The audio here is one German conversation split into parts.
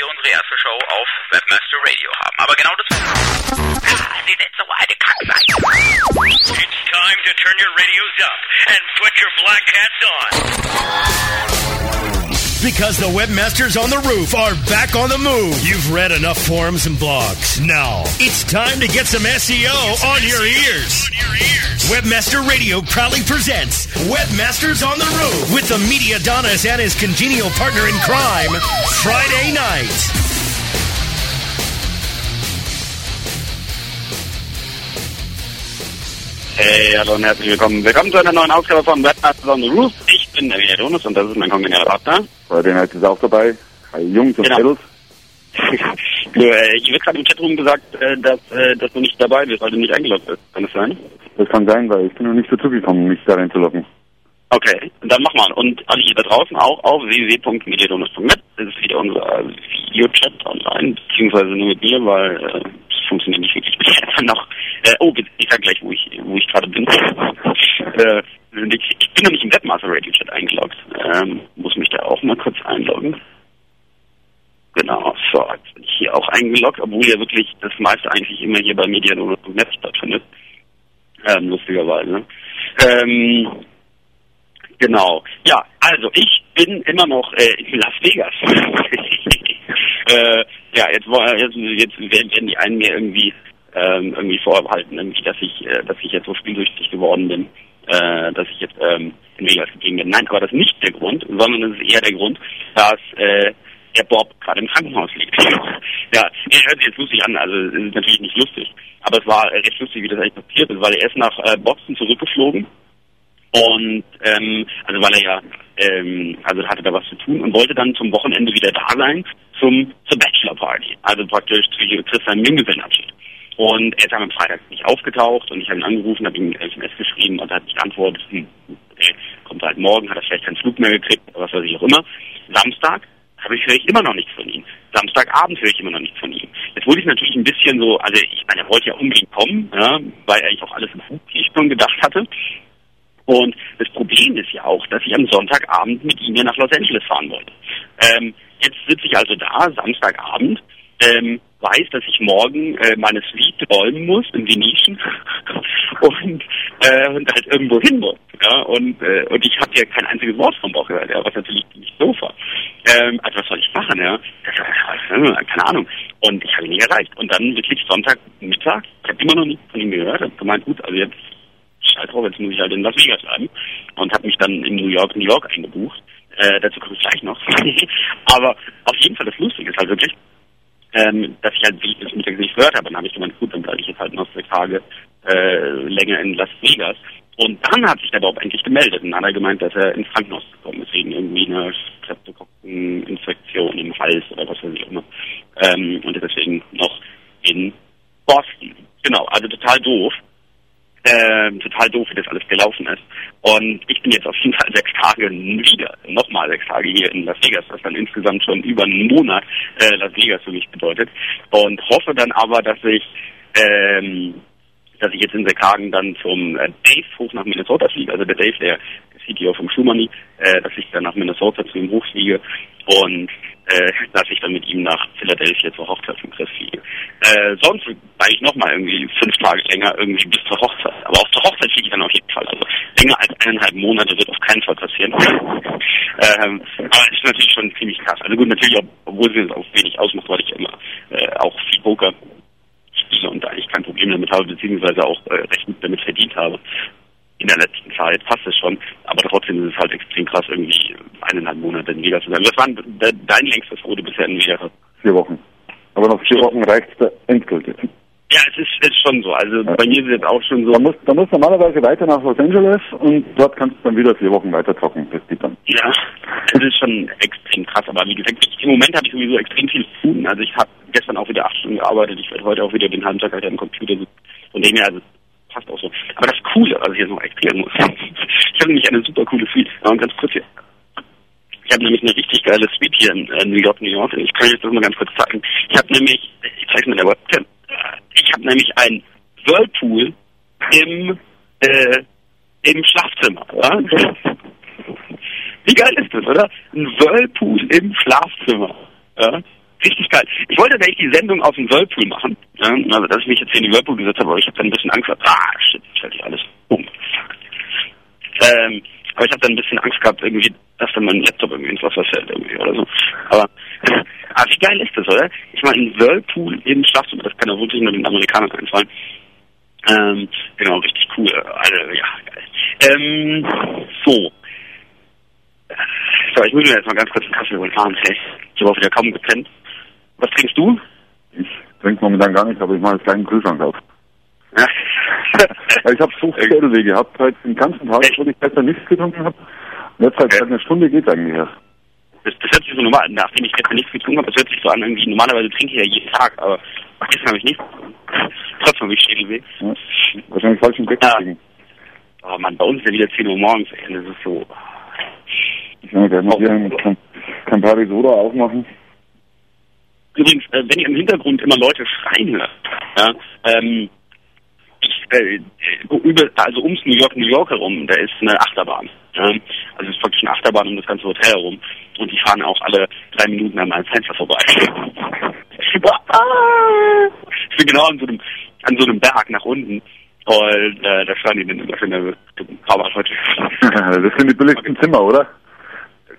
wir unsere erste Show auf Webmaster Radio haben. Aber genau das... Ah, Sie sind so eine Kackseite. It's time to turn your radios up and put your black hats on. Because the webmasters on the roof are back on the move. You've read enough forums and blogs. Now it's time to get some SEO on your ears. Webmaster Radio proudly presents Webmasters on the Roof with the Media Adonis and his congenial partner in crime, Friday night. Hey, hallo und herzlich willkommen. Willkommen zu einer neuen Ausgabe von Webmasters on the Roof. Ich bin der Michael Donis und das ist mein kongenialer Partner. Friday Night ist auch dabei. Hi Jungs und Genau. Mädels. du, äh, hier wird gerade im Chatroom gesagt, äh, dass, äh, dass du nicht dabei bist, weil du nicht eingeloggt bist. Kann das sein? Das kann sein, weil ich bin noch nicht dazu gekommen, mich da reinzulocken. Okay, dann mach mal. Und alle hier da draußen auch auf www.mediadonis.net. Das ist wieder unser Videochat online, beziehungsweise nur mit mir, weil äh, das funktioniert nicht wirklich bisher noch. Äh, oh, ich sag gleich, wo ich, wo ich gerade bin. äh, ich, bin noch nicht im Webmaster Radio Chat eingeloggt. Ähm, muss mich da auch mal kurz einloggen. Genau, so, jetzt bin ich hier auch eingeloggt, obwohl ja wirklich das meiste eigentlich immer hier bei mediadonis.net stattfindet. Ähm, lustigerweise. Ähm, Genau. Ja, also ich bin immer noch äh, in Las Vegas. äh, ja, jetzt, jetzt, jetzt werden die einen mir irgendwie ähm, irgendwie vorhalten, irgendwie, dass ich, äh, dass ich jetzt so spielsüchtig geworden bin, äh, dass ich jetzt ähm, in Vegas gegangen bin. Nein, aber das ist nicht der Grund, sondern es ist eher der Grund, dass äh, der Bob gerade im Krankenhaus liegt. ja, er hört sich jetzt lustig an, also es ist natürlich nicht lustig, aber es war recht lustig, wie das eigentlich passiert ist, weil er ist nach äh, Boston zurückgeflogen und ähm, also weil er ja ähm, also hatte da was zu tun und wollte dann zum Wochenende wieder da sein zum zur Bachelor Party, also praktisch zu Christian Junggesellenabschied. Und er ist am Freitag nicht aufgetaucht und ich habe ihn angerufen, habe ihm eine SMS geschrieben und er hat nicht geantwortet, hm, okay, kommt halt morgen, hat er vielleicht keinen Flug mehr gekriegt, was weiß ich auch immer. Samstag habe ich ich immer noch nichts von ihm. Samstagabend höre ich immer noch nichts von ihm. Jetzt wurde ich natürlich ein bisschen so, also ich meine, er wollte ja unbedingt kommen, ja, weil er eigentlich auch alles gut, wie ich schon gedacht hatte. Und das Problem ist ja auch, dass ich am Sonntagabend mit ihm ja nach Los Angeles fahren wollte. Ähm, jetzt sitze ich also da, Samstagabend, ähm, weiß, dass ich morgen äh, meine Suite räumen muss in Venetian und, äh, und halt irgendwo hin muss. Ja, und, äh, und ich habe ja kein einziges Wort vom Bauch gehört, ja, was natürlich nicht doof war. Ähm, also was soll ich machen, ja? Äh, keine Ahnung. Und ich habe ihn nicht erreicht. Und dann wirklich Sonntagmittag, ich habe immer noch nichts von ihm gehört, habe gemeint, gut, also jetzt scheiß drauf, jetzt muss ich halt in Las Vegas bleiben und habe mich dann in New York, New York eingebucht. Äh, dazu komme ich gleich noch. Aber auf jeden Fall das Lustige ist halt wirklich, ähm, dass ich halt das Mittag nicht gehört habe. Dann habe ich gemeint, gut, dann bleibe ich jetzt halt noch zwei Tage äh, länger in Las Vegas. Und dann hat sich der Bob endlich gemeldet und hat er gemeint, dass er ins Krankenhaus gekommen ist, wegen irgendwie einer Streptokokkeninfektion im Hals oder was weiß ich immer. Ähm, und deswegen noch in Boston. Genau, also total doof ähm, total doof, wie das alles gelaufen ist. Und ich bin jetzt auf jeden Fall sechs Tage wieder, nochmal sechs Tage hier in Las Vegas, was dann insgesamt schon über einen Monat äh, Las Vegas für mich bedeutet. Und hoffe dann aber, dass ich ähm, dass ich jetzt in sechs Tagen dann zum äh, Dave hoch nach Minnesota fliege, also der Dave, der CTO vom Schumani, äh, dass ich dann nach Minnesota zu ihm hochfliege und äh, dass ich dann mit ihm nach Philadelphia zur Hochzeit von Chris fliege. Äh, sonst bleibe ich nochmal irgendwie fünf Tage länger irgendwie bis zur Hochzeit. Aber auch zur Hochzeit fliege ich dann auf jeden Fall. Also länger als eineinhalb Monate wird auf keinen Fall passieren. ähm, aber es ist natürlich schon ziemlich krass. Also gut, natürlich, ob, obwohl es jetzt auch wenig ausmacht, weil ich immer äh, auch viel Poker spiele und eigentlich kein Problem damit habe, beziehungsweise auch äh, recht gut damit verdient habe. In der letzten Zeit passt es schon, aber trotzdem ist es halt extrem krass, irgendwie eineinhalb Monate in Vegas zu sein. Was war dein längstes, du bisher in Vegas hast? Vier Wochen. Aber nach vier Wochen reicht es endgültig. Ja, es ist, ist schon so. Also bei mir ist es jetzt auch schon so. Da musst, da musst du normalerweise weiter nach Los Angeles und dort kannst du dann wieder vier Wochen weiter zocken. Das geht dann. Ja, es ist schon extrem krass, aber wie gesagt, im Moment habe ich sowieso extrem viel zu tun. Also ich habe gestern auch wieder acht Stunden gearbeitet, ich werde heute auch wieder den halben Tag halt am Computer sitzen. Von dem her, also passt auch so. Aber das Coole, was ich jetzt noch erklären muss, ich habe nämlich eine super coole Suite. Und ganz kurz hier. Ich habe nämlich eine richtig geile Suite hier in äh, New York, New York. Ich kann euch das mal ganz kurz zeigen. Ich habe nämlich, ich zeige es mit der Webcam. Ich habe nämlich ein Whirlpool im äh, im Schlafzimmer. Ja? Wie geil ist das, oder? Ein Whirlpool im Schlafzimmer. Ja? Richtig geil. Ich wollte tatsächlich die Sendung aus dem Whirlpool machen, ja, also dass ich mich jetzt hier in die Whirlpool gesetzt habe, aber ich habe dann ein bisschen Angst gehabt, ah, shit, ich halte alles um. Ähm, aber ich habe dann ein bisschen Angst gehabt, irgendwie, dass dann mein Laptop irgendwie ins Wasser fällt irgendwie oder so. Aber, aber wie geil ist das, oder? Ich meine, ein Whirlpool im Schlafzimmer, das kann ja wirklich nur den Amerikanern einfallen. Ähm, genau, richtig cool. Also, ja, geil. Ähm, so. So, ich muss mir jetzt mal ganz kurz einen Kaffee holen. Ah, hey, ich habe auch wieder kaum gepennt. Was trinkst du? Ich trinke momentan gar nicht, aber ich mache jetzt gleich einen Kühlschrank auf. Ja. Ich habe so viel Schädelweh gehabt, heute den ganzen Tag, Echt? wo ich gestern nichts getrunken habe. Jetzt halt seit einer Stunde geht eigentlich erst. Das, das hört sich so normal an, nachdem ich gestern nichts getrunken habe, das hört sich so an, irgendwie, normalerweise trinke ich ja jeden Tag, aber gestern habe ich nichts. Trotzdem habe ich Schädelweh. Ja. Wahrscheinlich falsch im Bett Ja. liegen. Oh Mann, bei uns ist ja wieder 10 Uhr morgens, ey, das ist so. Ich werde gleich mal hier Cam- Campari Soda aufmachen. Übrigens, äh, wenn ihr im Hintergrund immer Leute schreien hört, ja, ähm, äh, äh, also ums New York, New York herum, da ist eine Achterbahn. Also es ist praktisch eine Achterbahn um das ganze Hotel herum. Und die fahren auch alle drei Minuten an meinem Fenster vorbei. ich bin genau an so einem, an so einem Berg nach unten. Und äh, da fahren die dann immer schön, aber heute. das sind die billigsten Zimmer, oder?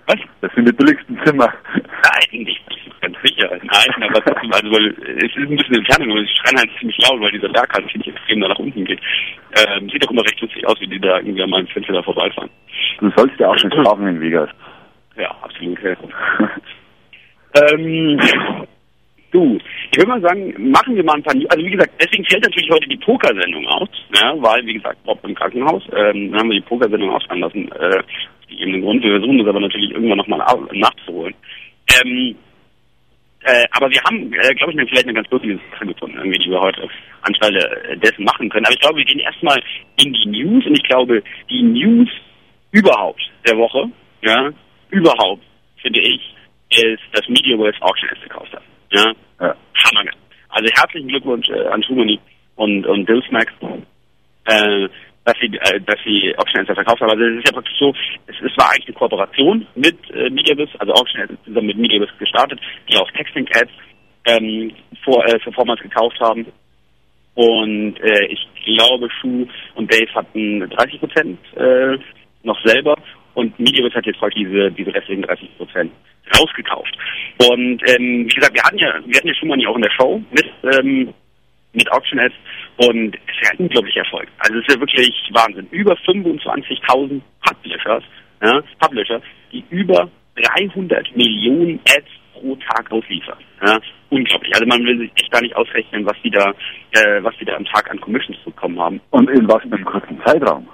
Was? Das sind die billigsten Zimmer. Nein, nicht ganz sicher. Nein, aber trotzdem, also weil es ist ein bisschen Entfernung, aber sie schreien halt ziemlich laut, weil dieser Berg halt ziemlich extrem da nach unten geht. Ähm, sieht doch immer recht lustig aus, wie die da irgendwie an meinem Fenster da vorbeifahren. Du sollst ja auch nicht schlafen in Vegas. Ja, absolut. Ähm, du, ich würde mal sagen, machen wir mal ein paar. Also wie gesagt, deswegen fällt natürlich heute die Pokersendung aus, ja, weil, wie gesagt, Bob im Krankenhaus, ähm, dann haben wir die Pokersendung ausfallen lassen. Äh, aus gegebenen Grund. Wir versuchen das aber natürlich irgendwann nochmal nachzuholen. Ähm, äh, aber wir haben, äh, glaube ich, vielleicht eine ganz lustige Sache gefunden, irgendwie, die wir heute anstelle dessen machen können. Aber ich glaube, wir gehen erstmal in die News und ich glaube, die News überhaupt der Woche, ja, überhaupt, finde ich, ist, dass MediaWorks Auction S gekauft hat. Ja, Ja. Hammer. Also herzlichen Glückwunsch äh, an Schumani und, und Billsmack, äh, dass sie, äh, dass sie Auction verkauft haben. Also es ist ja praktisch so, es, es war eigentlich eine Kooperation mit äh, MediaWorks, also Auction ist zusammen mit MediaWorks gestartet, die auch Texting Ads ähm, vor, äh, für Formats gekauft haben. Und äh, ich glaube, Schuh und Dave hatten 30 Prozent äh, noch selber und MediaWorks hat jetzt heute diese, diese restlichen 30 Prozent rausgekauft. Und ähm, wie gesagt, wir hatten ja, wir hatten ja Schumann ja auch in der Show mit ähm, mit Auction Ads und es ist ja ein unglaublicher Erfolg. Also es ist ja wirklich Wahnsinn. Über 25.000 Publishers, ja, Publisher, die über 300 Millionen Ads pro Tag ausliefern. Ja, unglaublich. Also man will sich echt gar nicht ausrechnen, was die da, äh, was die da am Tag an Commissions bekommen haben. Und in was für einem kurzen Zeitraum.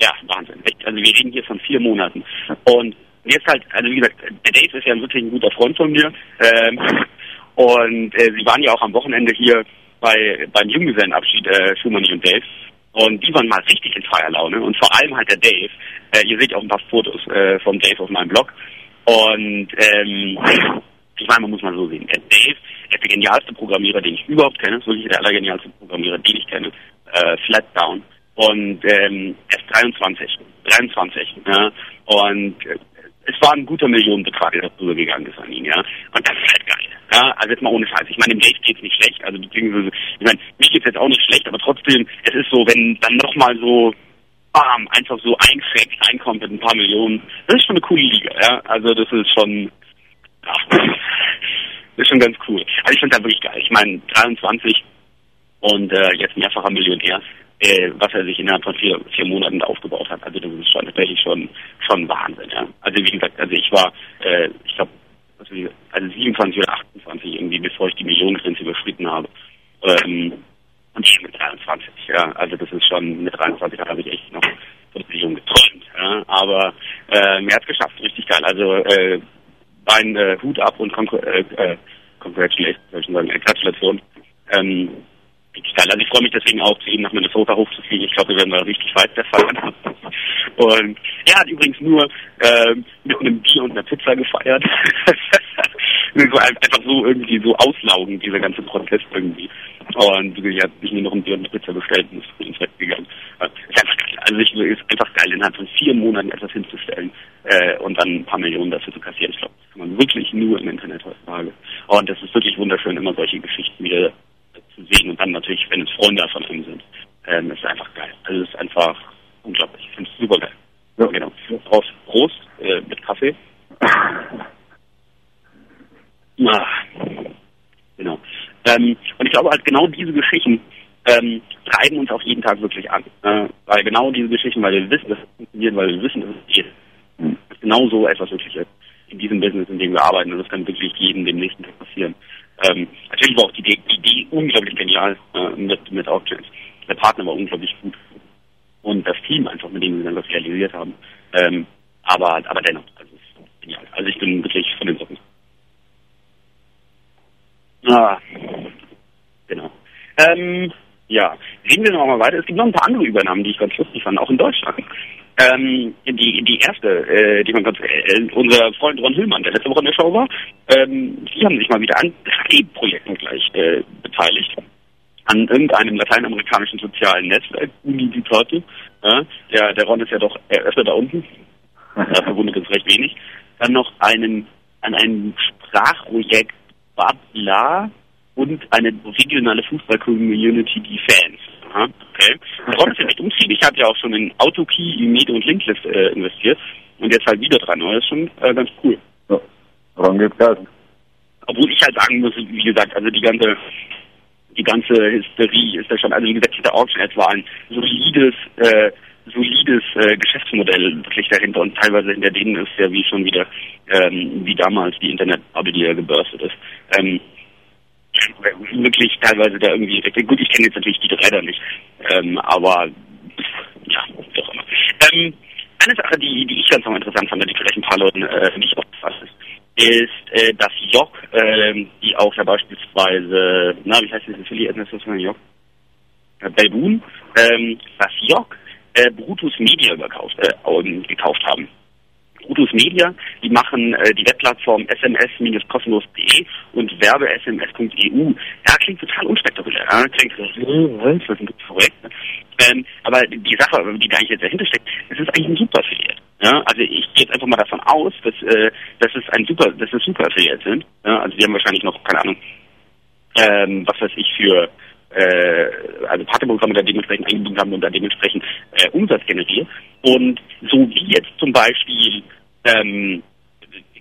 Ja, Wahnsinn. Also wir reden hier von vier Monaten. Und jetzt halt, also wie gesagt, der Dave ist ja wirklich ein guter Freund von mir. Ähm, und äh, sie waren ja auch am Wochenende hier bei beim Junggesellenabschied äh, Schumani und Dave. Und die waren mal richtig in Feierlaune. Und vor allem halt der Dave. Äh, ihr seht auch ein paar Fotos äh, vom Dave auf meinem Blog. Und ähm, ich meine, man muss mal so sehen. Der Dave ist der genialste Programmierer, den ich überhaupt kenne. Ist wirklich der allergenialste Programmierer, den ich kenne. Äh, Flatdown. Und ähm, er ist 23. 23. Ja. Und äh, es war ein guter Millionenbetrag, der darüber gegangen ist an ihn, ja. Und das ist halt geil. Ja, also jetzt mal ohne Scheiß. Ich meine, dem Dave geht's nicht schlecht. Also beziehungsweise, ich meine, mir geht's jetzt auch nicht schlecht, aber trotzdem, es ist so, wenn dann nochmal so bam, einfach so ein Crack reinkommt mit ein paar Millionen, das ist schon eine coole Liga, ja. Also das ist schon ja, das ist schon ganz cool. Also ich finde das wirklich geil. Ich meine, 23 und äh, jetzt mehrfacher Millionär, äh, was er sich innerhalb von vier, vier Monaten aufgebaut hat. Also das ist schon tatsächlich schon schon Wahnsinn, ja. Also wie gesagt, also ich war, äh, ich glaube, also 27 oder 28 irgendwie, bevor ich die Millionengrenze überschritten habe. Ähm, und ich mit 23, ja. Also das ist schon, mit 23 habe ich echt noch von Millionen geträumt, ja. Aber äh, mir hat's geschafft, richtig geil. Also äh, ein äh, Hut ab und äh, äh, Congratulations, soll ich schon sagen, äh, Gratulation. Ähm, richtig geil. Also ich freue mich deswegen auch, zu ihm nach Minnesota hochzufliegen. Ich glaube, wir werden da richtig weit feiern. Und er hat übrigens nur ähm, mit einem Bier und einer Pizza gefeiert. so ein- einfach so irgendwie so auslaugen, dieser ganze Protest irgendwie. Und er hat sich nur noch ein Bier und eine Pizza bestellt und ist ins Bett gegangen. Äh, Ist einfach. Also ich, ist einfach geil, innerhalb von vier Monaten etwas hinzustellen äh, und dann ein paar Millionen dafür zu kassieren. Ich glaube, das kann man wirklich nur im Internet heutzutage. Und es ist wirklich wunderschön, immer solche Geschichten wieder sehen und dann natürlich, wenn es Freunde von einem sind, ähm, ist einfach geil. Also es ist einfach unglaublich. Ich finde es super geil. Ja. Genau. Prost, Prost äh, mit Kaffee. Ah, genau. Ähm, und ich glaube halt genau diese Geschichten ähm, treiben uns auch jeden Tag wirklich an. Äh, weil genau diese Geschichten, weil wir wissen, dass es funktioniert, weil wir wissen, dass es geht. Dass genau so etwas wirklich ist in diesem Business, in dem wir arbeiten. Und das kann wirklich jedem dem nächsten Tag passieren. Ähm, natürlich war auch die Idee, unglaublich genial äh, mit, mit Outchance. Der Partner war unglaublich gut. Und das Team einfach, mit dem wir dann das realisiert haben. Ähm, aber, aber dennoch, also ist genial. Also ich bin wirklich von den Socken. Ah, genau. Ähm, ja, reden wir noch mal weiter. Es gibt noch ein paar andere Übernahmen, die ich ganz lustig fand, auch in Deutschland. Ähm, die, die erste, äh, die man ganz, äh, unser Freund Ron Hüllmann, der letzte Woche in der Show war, ähm, die haben sich mal wieder an drei Projekten gleich äh, beteiligt. An irgendeinem lateinamerikanischen sozialen Netzwerk, Uniditate. Ja, der, der Ron ist ja doch öfter da unten. Da verwundert es recht wenig. Dann noch einen, an einem Sprachprojekt Babla und eine regionale Fußball-Community, die Fans. Aha, okay. Und Ron ist ja echt umtriebig. Ich habe ja auch schon in Autokey, Imedo und Linklift äh, investiert. Und jetzt halt wieder dran. Das ist schon äh, ganz cool. Ja. Ron gibt Gas. Obwohl ich halt sagen muss, wie gesagt, also die ganze die ganze Hysterie ist ja schon, also wie gesagt, dieser Auction Ads war ein solides, äh, solides äh, Geschäftsmodell wirklich dahinter und teilweise hinter denen ist ja wie schon wieder, ähm, wie damals die Internetbubble, die ja gebürstet ist. Ähm, wirklich teilweise da irgendwie, gut, ich kenne jetzt natürlich die drei da nicht, ähm, aber ja, wie auch immer. Ähm, eine Sache, die, die ich ganz noch interessant fand, die vielleicht ein paar Leuten äh, nicht aufgefasst ist, ist, äh, dass Jock, ähm, die auch ja beispielsweise, na, wie heißt ist das von Jock? Äh, Belboon, ähm, dass Jock äh, Brutus Media überkauft, äh, gekauft haben. Brutus Media, die machen äh, die Webplattform sms-kostenlos.de und werbe-sms.eu. Ja, klingt total unspektakulär. Ja, klingt was ist ein Projekt? Ähm, aber die Sache, die da eigentlich dahinter steckt, es ist eigentlich ein super Affiliate. Ja, also ich gehe jetzt einfach mal davon aus, dass, äh, dass es ein super, dass es super Affiliate sind. Ja, also die haben wahrscheinlich noch, keine Ahnung, ähm, was weiß ich für äh, also Partnerprogramme da dementsprechend eingebunden haben und da dementsprechend äh, Umsatz generieren. Und so wie jetzt zum Beispiel ähm,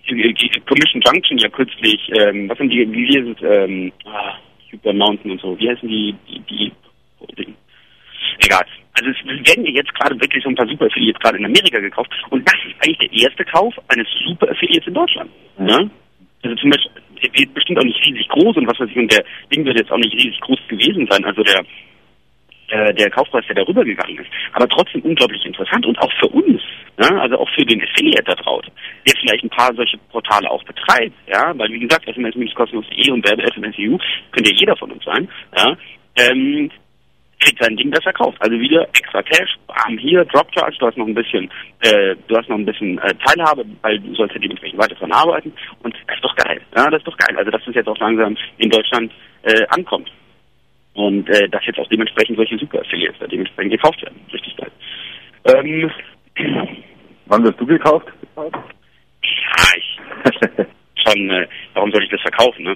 die Commission Junction ja kürzlich, ähm, was sind die, wie ist es, ähm, ah, Super Mountain und so, wie heißen die, die, die Egal. Also es werden ja jetzt gerade wirklich so ein paar Super Affiliates gerade in Amerika gekauft und das ist eigentlich der erste Kauf eines Super Affiliates in Deutschland. Mhm. Ja? Also zum Beispiel, der wird bestimmt auch nicht riesig groß und was weiß ich, und der Ding wird jetzt auch nicht riesig groß gewesen sein, also der äh, der Kaufpreis, der darüber gegangen ist, aber trotzdem unglaublich interessant und auch für uns, ja, also auch für den Affiliate da draußen, der vielleicht ein paar solche Portale auch betreibt, ja, weil wie gesagt, sms-kostenlos.de und werbe-sms.eu könnte ja jeder von uns sein, ja, ähm, kriegt sein Ding das verkauft. Also wieder extra Cash, bam, hier, Drop Charge, du hast noch ein bisschen, äh, du hast noch ein bisschen äh, Teilhabe, weil du sollst ja dementsprechend weiter dran arbeiten und das ist doch geil. Ja, das ist doch geil. Also dass das jetzt auch langsam in Deutschland äh, ankommt. Und äh, dass jetzt auch dementsprechend solche Super Affiliates da dementsprechend gekauft werden. Richtig geil. Ähm, Wann wirst du gekauft? ja, ich schon, äh, warum soll ich das verkaufen, ne?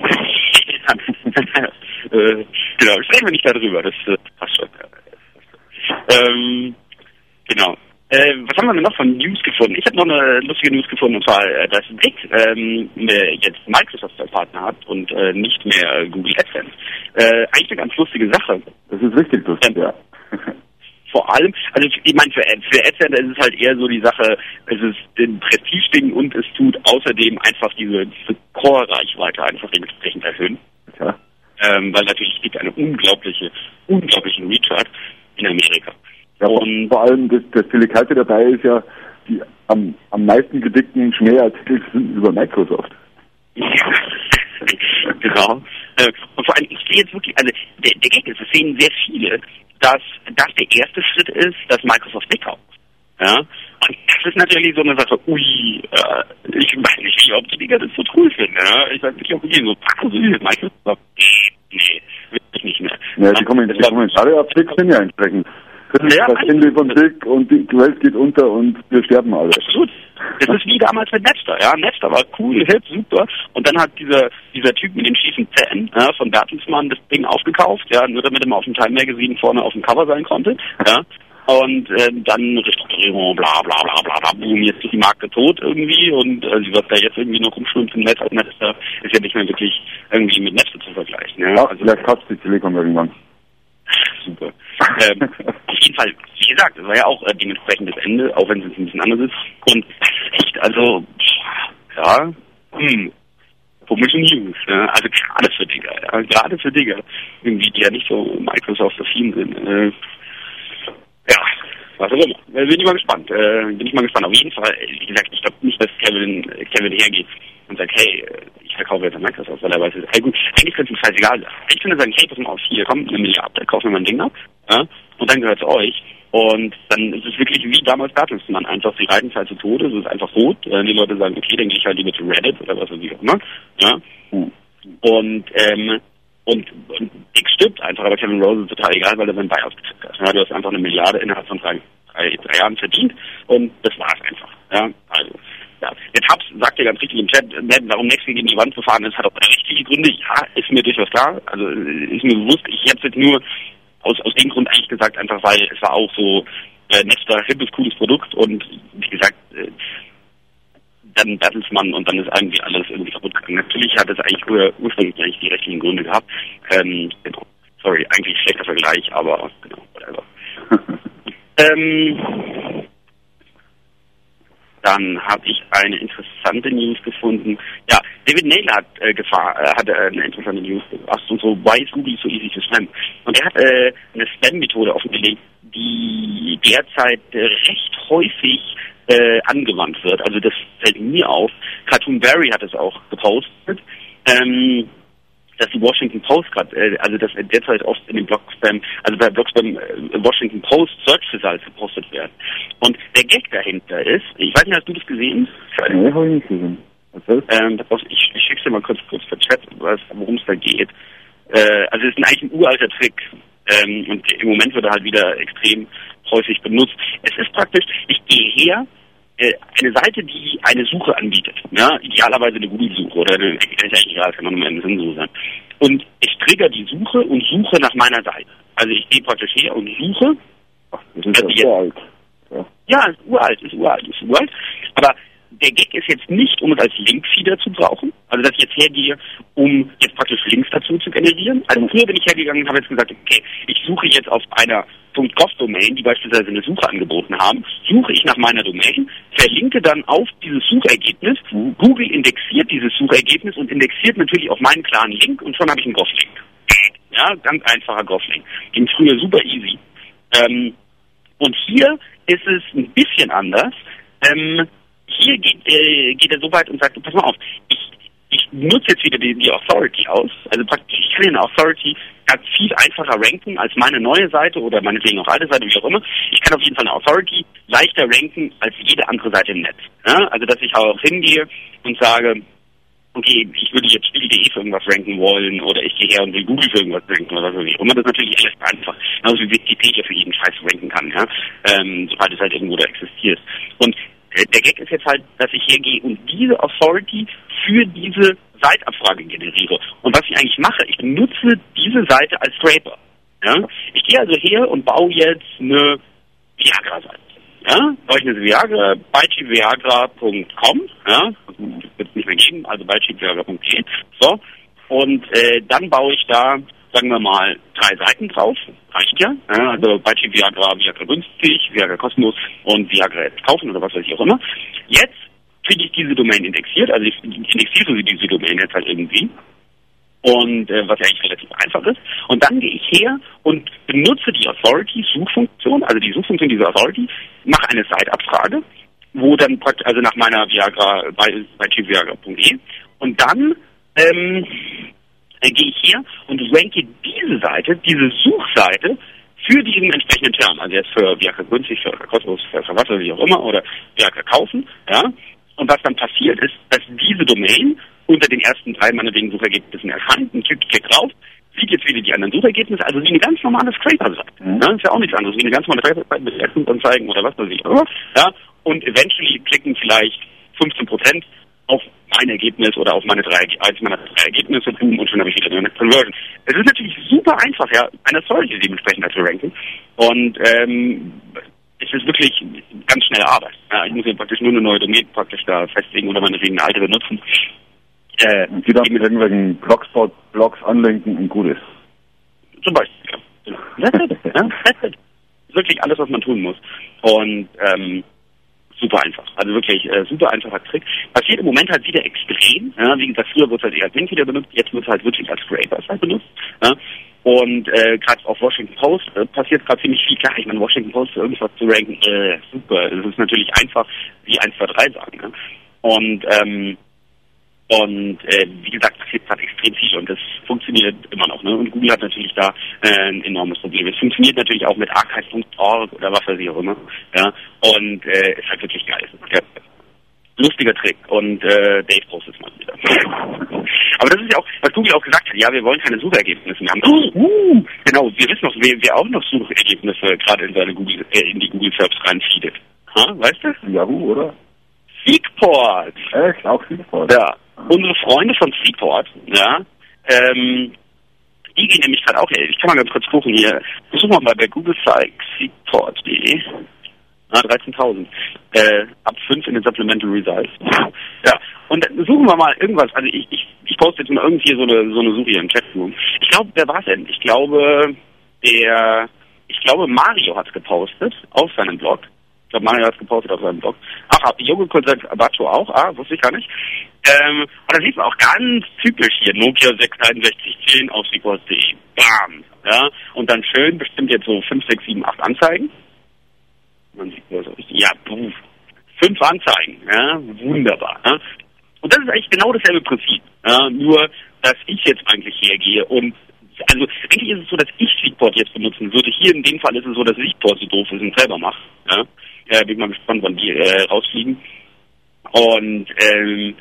äh, genau, sprechen wir nicht darüber, das äh, passt schon. Ähm, genau. Äh, was haben wir denn noch von News gefunden? Ich habe noch eine lustige News gefunden, und zwar, äh, dass Big ähm, äh, jetzt Microsoft als Partner hat und äh, nicht mehr Google AdSense. Äh, eigentlich eine ganz lustige Sache. Das ist richtig lustig, ja. Vor allem, also ich meine, für, für AdSense ist es halt eher so die Sache, es ist ein Prestige-Ding und es tut außerdem einfach diese, diese Core-Reichweite einfach dementsprechend erhöhen. ja. Ähm, weil natürlich gibt eine unglaubliche, unglaublichen Reach in Amerika. Ja, Und vor allem das, das Delikate dabei ist ja, die am, am meisten gedickten Schmähartikel sind über Microsoft. genau. Äh, und vor allem, ich sehe jetzt wirklich, also der, der Gag ist, es sehen sehr viele, dass das der erste Schritt ist, dass Microsoft wegkauft. Ja? Und das ist natürlich so eine Sache, ui, äh, ich weiß nicht, ob die Liga das so cool finden. Ja? Ich weiß nicht, ob die so, ach, so Microsoft, nee, nee, will ich nicht mehr. Ja, die, Komment Das die Kommentare sind ja entsprechend ist Ja, das Ende von Dick und die Welt geht unter und wir sterben alle. Absolut. Das ist wie damals mit Napster, ja. Napster war cool, hip, super. Und dann hat dieser, dieser Typ mit den schiefen Zähnen, ja, von Bertelsmann das Ding aufgekauft, ja, nur damit er mal auf dem Time Magazine vorne auf dem Cover sein konnte, ja. Und äh, dann Restrukturierung, bla bla bla bla bla, boom, jetzt ist die Marke tot irgendwie und äh, sie wird da jetzt irgendwie noch rumschwimmt im Netz als Napster, ist ja nicht mehr wirklich irgendwie mit Napster zu vergleichen. Ja, Ja, also vielleicht kauft die Telekom irgendwann. super. ähm, auf jeden Fall, wie gesagt, es war ja auch äh, dementsprechend das Ende, auch wenn es ein bisschen anders ist. Und echt, also, ja, hm, komische News, ja. Also gerade für Digger, ja, gerade für Digger, irgendwie, die ja nicht so Microsoft-affin sind. Äh, ja, was auch immer. Äh, Bin ich mal gespannt. Äh, bin ich mal gespannt. Auf jeden Fall, äh, wie gesagt, ich glaube nicht, dass Kevin, äh, Kevin hergeht und sagt, hey, ich verkaufe jetzt an Microsoft, weil er weiß, hey gut, eigentlich könnte es ihm scheißegal sein. Ich könnte sagen, hey, pass mal auf, hier, komm, eine Milliarde, kauf mir mein Ding ab, ja, und dann gehört es euch. Und dann ist es wirklich wie damals Bertelsmann, einfach, sie reiten es halt zu Tode, es ist einfach rot. Äh, die Leute sagen, okay, dann gehe ich halt lieber zu Reddit oder was weiß ich auch immer. Ja. Und, ähm, und, und Dick stirbt einfach, aber Kevin Rose ist total egal, weil er sein Buyout gekriegt hat. Ja, du hast einfach eine Milliarde innerhalb von drei, drei, drei Jahren verdient und das war's einfach. Ja, also. Ja, der Tabs sagt ja ganz richtig im Chat, warum Nexen gegen die Wand zu fahren ist, hat auch rechtliche Gründe. Ja, ist mir durchaus klar. Also ist mir bewusst. Ich habe jetzt nur aus, aus dem Grund eigentlich gesagt, einfach weil es war auch so äh, Napster hippes, cooles Produkt und wie gesagt, äh, dann Bertelsmann und dann ist irgendwie alles irgendwie kaputt gegangen. Natürlich hat es eigentlich ur, ursprünglich eigentlich die rechtlichen Gründe gehabt. Ähm. Sorry, eigentlich schlechter Vergleich, aber genau, whatever. ähm, dann habe ich eine interessante News gefunden. Ja, David Naylor hat äh, äh, hat äh, eine interessante News gebracht und so, why is Google so easy to spam? Und er hat äh, eine Spam-Methode offengelegt, die derzeit äh, recht häufig äh, angewandt wird. Also das fällt mir auf. Cartoon Berry hat es auch gepostet. Ähm, dass die Washington Post gerade, äh, also dass derzeit oft in den Blogspam, also bei Blogspam äh, Washington Post Search Results gepostet werden. Und der Gag dahinter ist, ich weiß nicht, hast du das gesehen? Nee, habe ich nicht gesehen. Ist? Ähm, ich, ich schick's dir mal kurz kurz per Chat, was- worum es da geht. Äh, also es ist ein eigentlich ein uralter Trick. Ähm, und im Moment wird er halt wieder extrem häufig benutzt. Es ist praktisch, ich gehe her, eine Seite, die eine Suche anbietet. Ja, idealerweise eine Google-Suche oder eine, ist eigentlich egal, kann man nur eine Sinnsuche sein. Und ich trigger die Suche und suche nach meiner Seite. Also ich gehe praktisch her und suche Ach, das ist Also ja so alt. Ja. ja, ist uralt, ist uralt, ist uralt. Aber der Gag ist jetzt nicht, um es als Linkfeeder zu brauchen. Also, dass ich jetzt hergehe, um jetzt praktisch Links dazu zu generieren. Also, früher bin ich hergegangen und habe jetzt gesagt, okay, ich suche jetzt auf einer .gov-Domain, die beispielsweise eine Suche angeboten haben, suche ich nach meiner Domain, verlinke dann auf dieses Suchergebnis. Google indexiert dieses Suchergebnis und indexiert natürlich auch meinen klaren Link und schon habe ich einen Gov-Link. Ja, ganz einfacher Gov-Link. Ging früher super easy. Ähm, und hier ist es ein bisschen anders. Ähm, hier geht, äh, geht er so weit und sagt, pass mal auf, ich, ich nutze jetzt wieder die, die Authority aus. Also praktisch, ich kann eine Authority ganz viel einfacher ranken als meine neue Seite oder meinetwegen auch alte Seite, wie auch immer. Ich kann auf jeden Fall eine Authority leichter ranken als jede andere Seite im Netz. Ja? Also dass ich auch hingehe und sage, okay, ich würde jetzt Spiel.de für irgendwas ranken wollen oder ich gehe her und will Google für irgendwas ranken oder ich. Und man das natürlich recht einfach, genauso wie Wikipedia für jeden Scheiß ranken kann, ja, ähm, sobald es halt irgendwo da existiert. Und der Gag ist jetzt halt, dass ich hergehe und diese Authority für diese Seitabfrage generiere. Und was ich eigentlich mache, ich benutze diese Seite als Scraper. Ja? Ich gehe also her und baue jetzt eine Viagra-Seite. Ja, baue ich eine Viagra, beicheapviagra.com, ja, wird es nicht mehr geben, also beicheapviagra.de, so, und äh, dann baue ich da, sagen wir mal, drei Seiten drauf, reicht ja, also Beicheap Viagra, Viagra günstig, Viagra kostenlos und Viagra jetzt kaufen oder was weiß ich auch immer. Jetzt kriege ich diese Domain indexiert, also ich indexiere diese Domain jetzt halt irgendwie, und äh, was ja eigentlich relativ einfach ist. Und dann gehe ich her und benutze die Authority-Suchfunktion, also die Suchfunktion dieser Authority, mache eine Site-Abfrage, wo dann praktisch, also nach meiner Viagra, bei, bei viagra.de und dann ähm, äh, gehe ich her und ranke diese Seite, diese Suchseite für diesen entsprechenden Term, also jetzt für Viagra günstig, für kostenlos, für was auch immer, oder Viagra kaufen, ja. Und was dann passiert ist, dass diese Domain unter den ersten drei meinetwegen Suchergebnissen erscheint, ein Klick, Klick drauf, sieht jetzt wieder die anderen Suchergebnisse, also wie eine ganz normale Scraper-Seite. Mhm. Ne? Ist ja auch nichts anderes, wie eine ganz normale Scraper-Seite mit Leistungsanzeigen oder was weiß ich. Oder? Ja? Und eventually klicken vielleicht 15 Prozent auf mein Ergebnis oder auf meine drei, eins meiner drei Ergebnisse boom, und schon habe ich wieder eine Conversion. Es ist natürlich super einfach, ja, eine Story dementsprechend zu ranken. Und ähm, es ist wirklich ganz schnelle Arbeit. Ja, ich muss ja praktisch nur eine neue Domain praktisch da festlegen oder meinetwegen eine alte benutzen. Äh, die dann mit irgendwelchen Blogspot-Blogs anlenken und gut ist. Zum Beispiel. Ja. Genau. That's it. Ja, that's it. Wirklich alles, was man tun muss. Und ähm, super einfach. Also wirklich äh, super einfacher Trick. Passiert im Moment halt wieder extrem. Ja, wie gesagt, früher wurde es halt eher als Link wieder benutzt, jetzt wird es halt wirklich als Scraper halt benutzt. Ja. Und äh, gerade auf Washington Post äh, passiert gerade ziemlich viel. Klar, ich meine, Washington Post für irgendwas zu ranken, äh, super. Es ist natürlich einfach, wie 1, 2, 3 sagen. Ne? Und ähm, und äh, wie gesagt, passiert gerade extrem viel und das funktioniert immer noch. Ne? Und Google hat natürlich da äh, ein enormes Problem. Es funktioniert natürlich auch mit archive.org oder was weiß ich auch immer. Ja? Und äh, ist halt wirklich geil. Ja. Lustiger Trick und äh, Dave postet es mal wieder. Aber das ist ja auch, was Google auch gesagt hat, ja, wir wollen keine Suchergebnisse mehr haben. Uh, genau, wir wissen noch, wer, wer auch noch Suchergebnisse gerade in seine Google, äh, in die Google Search reinfeedet. Ha, weißt du? Yahoo, oder? Seekport. Echt? Auch Seekport? Ja, unsere Freunde von Seaport, ja, ähm, die gehen nämlich gerade auch, ich kann mal ganz kurz gucken hier, versuchen wir mal bei Google Psych, seaport.de, ah, 13.000, äh, ab 5 in den Supplemental Results. Ja, und dann suchen wir mal irgendwas, also ich, ich, ich poste jetzt mal irgendwie so eine, so eine Suche hier im Chatroom. Ich glaube, wer war es denn? Ich glaube, der, ich glaube, Mario hat es gepostet auf seinem Blog. Ich glaube, Mario hat es gepostet auf seinem Blog. Ach, sagt Abacho auch. Ah, wusste ich gar nicht. Ähm, und da sieht man auch ganz typisch hier Nokia 66110 auf sequels.de. Bam! Ja, und dann schön bestimmt jetzt so 5, 6, 7, 8 Anzeigen. Man sieht nur so richtig. Ja, puh. Fünf Anzeigen. Ja, wunderbar. Ja. Und das ist eigentlich genau dasselbe Prinzip. Ja, nur, dass ich jetzt eigentlich hergehe und also eigentlich ist es so, dass ich Seedport jetzt benutzen würde. Hier in dem Fall ist es so, dass Seedport so doof ist und selber macht. Ja. Äh, bin mal gespannt, wann die äh, rausfliegen. Und ähm,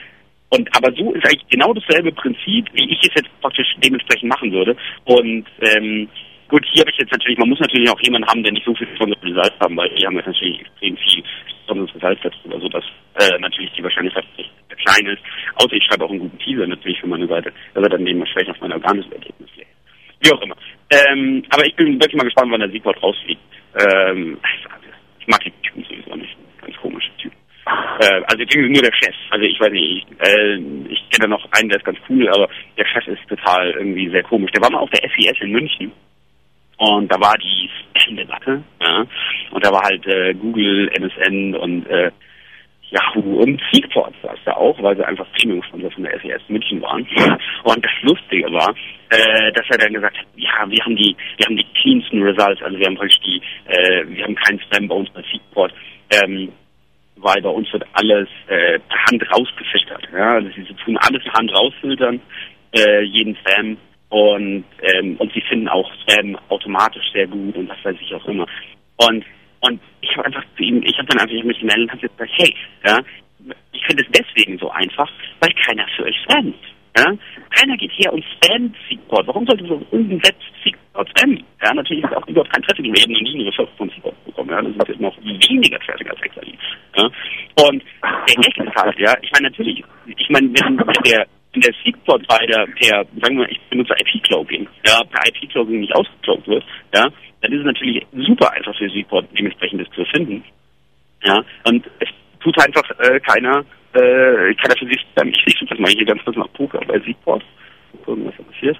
und aber so ist eigentlich genau dasselbe Prinzip, wie ich es jetzt praktisch dementsprechend machen würde. Und ähm, gut, hier habe ich jetzt natürlich, man muss natürlich auch jemanden haben, der nicht so viel von Results haben, weil wir haben jetzt natürlich extrem viel besonderes Results dazu, also dass äh, natürlich die Wahrscheinlichkeit recht klein ist. Außer ich schreibe auch einen guten Teaser natürlich für meine Seite, dass er dann dementsprechend auf mein organisches Ergebnis legt. Wie auch immer. Ähm, aber ich bin wirklich mal gespannt, wann der Siegwort rausfliegt. Ähm, ich mag die Typen sowieso nicht. Ganz komische Typ. Äh, also denke nur der Chef. Also ich weiß nicht, ich, äh, ich kenne noch einen, der ist ganz cool, aber der Chef ist total irgendwie sehr komisch. Der war mal auf der SES in München. Und da war die Spam-Debatte, ja. Und da war halt äh, Google, MSN und äh, Yahoo und Seekport saß da auch, weil sie einfach Premium-Sponsor von der SES München waren. Und das Lustige war, äh, dass er dann gesagt hat, ja, wir haben die, wir haben die cleansten Results, also wir haben praktisch die, äh, wir haben keinen Spam bei uns bei Seekport, ähm, weil bei uns wird alles äh, per Hand rausgefiltert. Ja, also sie tun alles per Hand rausfiltern, äh, jeden Spam und ähm, und sie finden auch Spam automatisch sehr gut und was weiß ich auch immer. Und und ich habe einfach zu ihm, ich habe dann einfach mit ihm gemeldet und habe gesagt, hey, ja, ich finde es deswegen so einfach, weil keiner für euch spammt. Ja? Keiner geht her und spammt Seedport. Warum sollte so Web Seedport spammen? Ja, natürlich ist auch überhaupt kein Traffic. Wir haben noch nie eine Ressource von Seedport bekommen. Ja? Das ist jetzt noch weniger Traffic als Hexalin. Ja? Und der Hack ist halt, ja, ich meine natürlich, ich meine, wenn, der wenn der Seedport-Rider per, sagen wir mal, ich benutze IP-Cloaking, ja, per IP-Cloaking nicht ausgecloakt wird, ja, dann ist es natürlich super einfach für Seedport dementsprechend das zu finden. Ja, und es tut einfach äh, keiner, äh, keiner für sich, ich, ich suche das mal hier ganz kurz nach Poker bei Seedport. Gucken, was da passiert.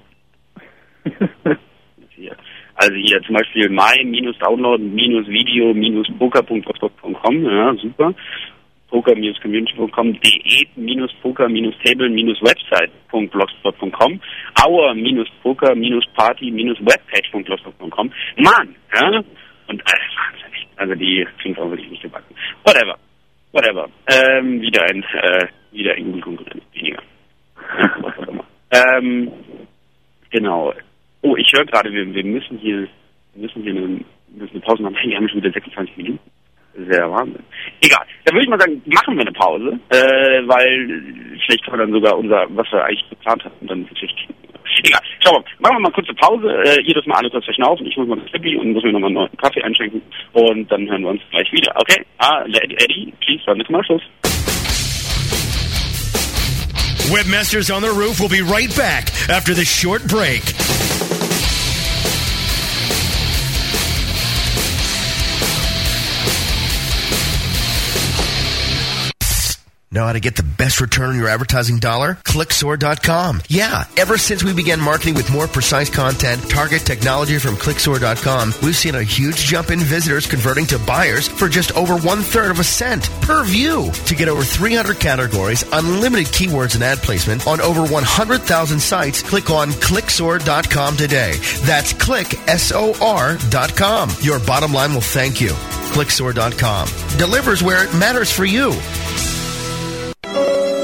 Also hier zum Beispiel my-download-video-poker.blogspot.com, ja, super. poker-community.com, de-poker-table-website.blogspot.com, our-poker-party-webpage.blogspot.com. Mann, ja? Und äh, wahnsinnig. Also die klingt auch wirklich nicht gebacken. Whatever. Whatever. Ähm, wieder ein, äh, wieder ein Google-Konkurrent. Weniger. Was auch immer. Ähm, genau. Oh, ich höre gerade, wir, wir müssen hier, wir müssen hier eine, müssen eine Pause machen. Wir haben schon wieder 26 Minuten. Ja Wahnsinn. Egal. Dann würde ich mal sagen, machen wir eine Pause, äh, weil vielleicht können wir dann sogar unser, was wir eigentlich geplant hatten, dann natürlich Egal. Schau mal, machen wir mal eine Pause. Äh, ihr das mal alle kurz verschnaufen. Ich muss mal das Tippi und muss mir nochmal einen neuen Kaffee einschenken. Und dann hören wir uns gleich wieder. Okay? Ah, Eddie, please, dann ist mal Schluss. Webmasters on the Roof will be right back after this short break. Know how to get the best return on your advertising dollar? Clicksor.com. Yeah, ever since we began marketing with more precise content, target technology from Clicksor.com, we've seen a huge jump in visitors converting to buyers for just over one third of a cent per view. To get over 300 categories, unlimited keywords and ad placement on over 100,000 sites, click on Clicksor.com today. That's click, S-O-R.com. Your bottom line will thank you. Clicksor.com. Delivers where it matters for you.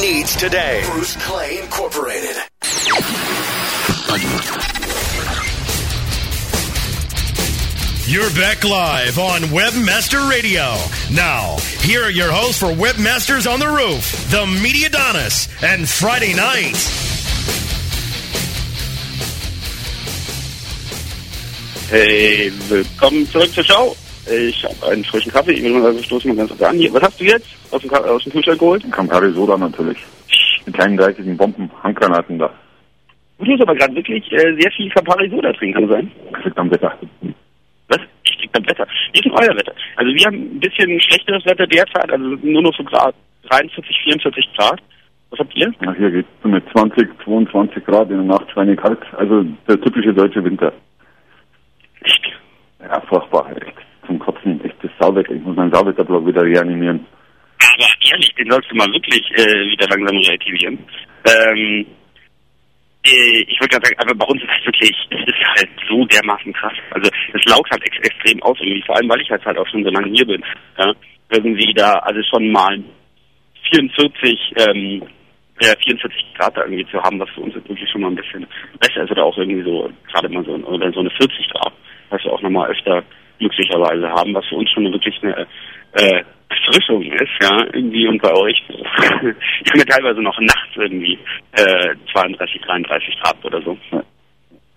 needs today. Bruce Clay Incorporated. You're back live on Webmaster Radio. Now, here are your hosts for Webmasters on the Roof, the Media Donis, and Friday Night. Hey, willkommen zurück zur Show. Ich habe einen frischen Kaffee. Ich mal also stoßen mal ganz an. Hier, was hast du jetzt aus dem, aus dem Kühlschrank geholt? Campari Soda natürlich. Mit kleinen dreißigen Bomben, Handgranaten da. Du musst aber gerade wirklich äh, sehr viel Campari Soda trinken, kann sein? Das liegt am Wetter. Was? Ich liegt am Wetter. Wie ist denn euer Wetter? Also wir haben ein bisschen schlechteres Wetter derzeit, also nur noch so Grad 43, 44 Grad. Was habt ihr? Ja, hier geht's so mit 20, 22 Grad in der Nacht schweinekalt. Also der typische deutsche Winter. Echt? Ja, furchtbar, echt. Zum Kotzen, echtes Sauwetter. Ich muss meinen Sauwetterblock wieder reanimieren. Aber ehrlich, den sollst du mal wirklich äh, wieder langsam reaktivieren. Ähm, äh, ich würde gerade sagen, aber bei uns ist es wirklich, es ist halt so dermaßen krass. Also es laugt halt ex extrem aus irgendwie, vor allem weil ich halt halt auch schon so lange hier bin. Ja? Irgendwie da, also schon mal 44, ähm, ja, 44 Grad da irgendwie zu haben, was für uns jetzt wirklich schon mal ein bisschen besser ist oder auch irgendwie so, gerade mal so, oder so eine 40 Grad, was wir auch nochmal öfter glücklicherweise haben, was für uns schon wirklich eine äh, Erfrischung ist, ja, irgendwie und bei euch. ich habe mir teilweise noch nachts irgendwie äh, 32, 33 Grad oder so. Ja.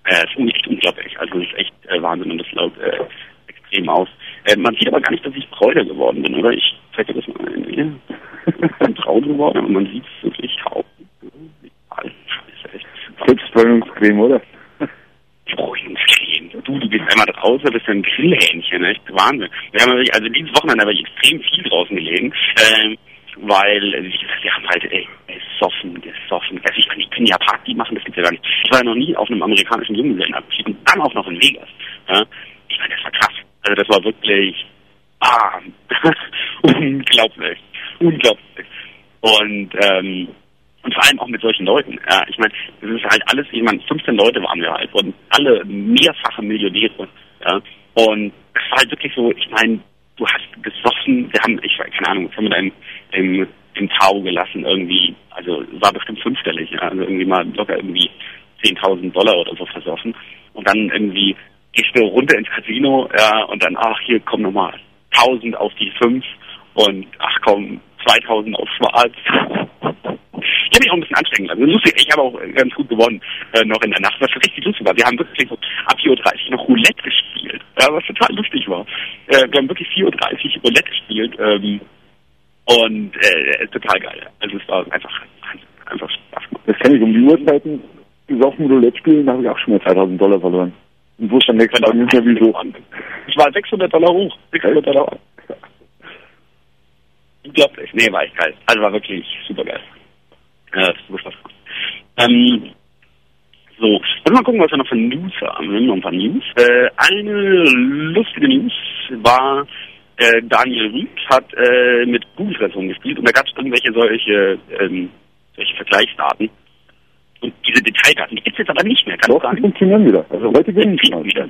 Äh, ist echt unglaublich. Also es ist echt äh, Wahnsinn und das laut äh, extrem aus. Äh, man sieht aber gar nicht, dass ich Bräuler geworden bin, oder? Ich zeige dir das mal hier. Ich bin braun geworden, aber man sieht es wirklich kaum. Alles Scheiße, echt. Selbstbräunungscreme, oder? Bräunungscreme. Du, du gehst einmal draußen, bist ein Grillhähnchen, echt Wahnsinn. Wir haben wirklich, also dieses Wochenende habe ich extrem viel draußen gelegen, ähm, weil, wir haben halt, ey, gesoffen, gesoffen. Also ich meine, die können ja Party machen, das gibt's ja gar nicht. Ich war ja noch nie auf einem amerikanischen Junggesellenabschied und dann auch noch in Vegas. Ja? Ich meine, das war krass. Also das war wirklich, ah, unglaublich, unglaublich. Und, ähm, und vor allem auch mit solchen Leuten. Ja, ich meine, das ist halt alles, ich meine, 15 Leute waren wir halt und alle mehrfache Millionäre. Ja, und es war halt wirklich so, ich meine, du hast gesoffen, wir haben, ich keine Ahnung, was haben wir da im, im, im Tau gelassen irgendwie, also war bestimmt fünfstellig, ja, also irgendwie mal locker irgendwie 10.000 Dollar oder so versoffen und dann irgendwie gehst du runter ins Casino, ja, und dann, ach, hier, komm nochmal, 1000 auf die 5 und, ach komm, 2000 auf schwarz. Ich habe mich auch ein bisschen anstrengend lassen. Lustig, ich habe auch ganz gut gewonnen äh, noch in der Nacht, was richtig lustig war. Wir haben wirklich so ab 4.30 Uhr noch Roulette gespielt, ja, was total lustig war. Äh, wir haben wirklich 4.30 Uhr Roulette gespielt ähm, und äh, total geil. Also es war einfach, einfach Spaß. Das kenne ich um die Uhrzeiten. gesoffen Roulette spielen, da habe ich auch schon mal 2000 Dollar verloren. Und wusste am nächsten Tag nicht mehr wieso. Ich war 600 Dollar hoch. 600 Dollar hoch. Unglaublich. Nee, war echt geil. Also war wirklich super geil. Super Spaß gemacht. Ähm, so, wollen wir mal gucken, was wir noch für News haben. Wir haben noch ein paar News. Äh, eine lustige News war, äh, Daniel Rüth hat äh, mit Google-Version gespielt und da gab es irgendwelche solche, ähm, solche Vergleichsdaten. Und diese Detaildaten, die gibt es jetzt aber nicht mehr, kann Doch, die funktionieren wieder. Also heute gehen die wir wieder.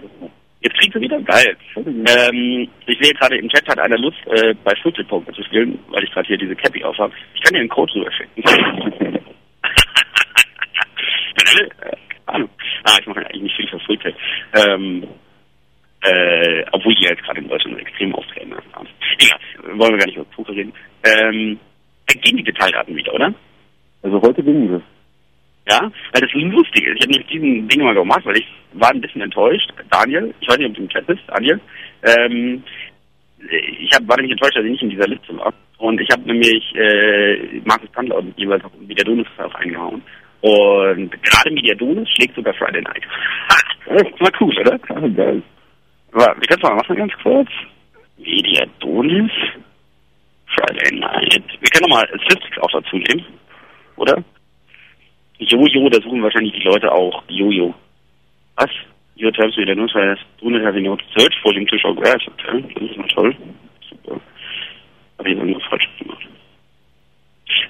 Jetzt kriegst du wieder? Geil. Ähm, ich sehe gerade im Chat hat einer Lust, äh, bei Schlüsselpoker zu spielen, weil ich gerade hier diese Cappy auf habe. Ich kann dir einen Code rüber schicken. äh. Ah, ich mache eigentlich nicht viel für Fulltech. Ähm, äh, obwohl die jetzt gerade in Deutschland extrem auftreten. haben. Egal, wollen wir gar nicht über Poker reden. Ähm, gehen die Detaildaten wieder, oder? Also heute gehen sie. Ja, weil das lustig ist. Ich habe nämlich diesen Ding mal gemacht, weil ich war ein bisschen enttäuscht. Daniel, ich weiß nicht, ob du im Chat bist, Daniel. Ähm, ich hab, war nämlich enttäuscht, dass ich nicht in dieser Liste war. Und ich habe nämlich äh, Markus Kandler und jeweils auch Mediadonus auch eingehauen. Und gerade Mediadonus schlägt sogar Friday Night. Ha, das ist mal cool, oder? Ah, geil. Aber wir können es mal machen ganz kurz. Mediadonus, Friday Night. Wir können nochmal Statistics auch dazu nehmen, oder? Jojo, da suchen wahrscheinlich die Leute auch Jojo. Was? Your terms with news has do not have enough search to show graphs. Okay, das ist mal toll. Super. Habe ich irgendwas falsch gemacht.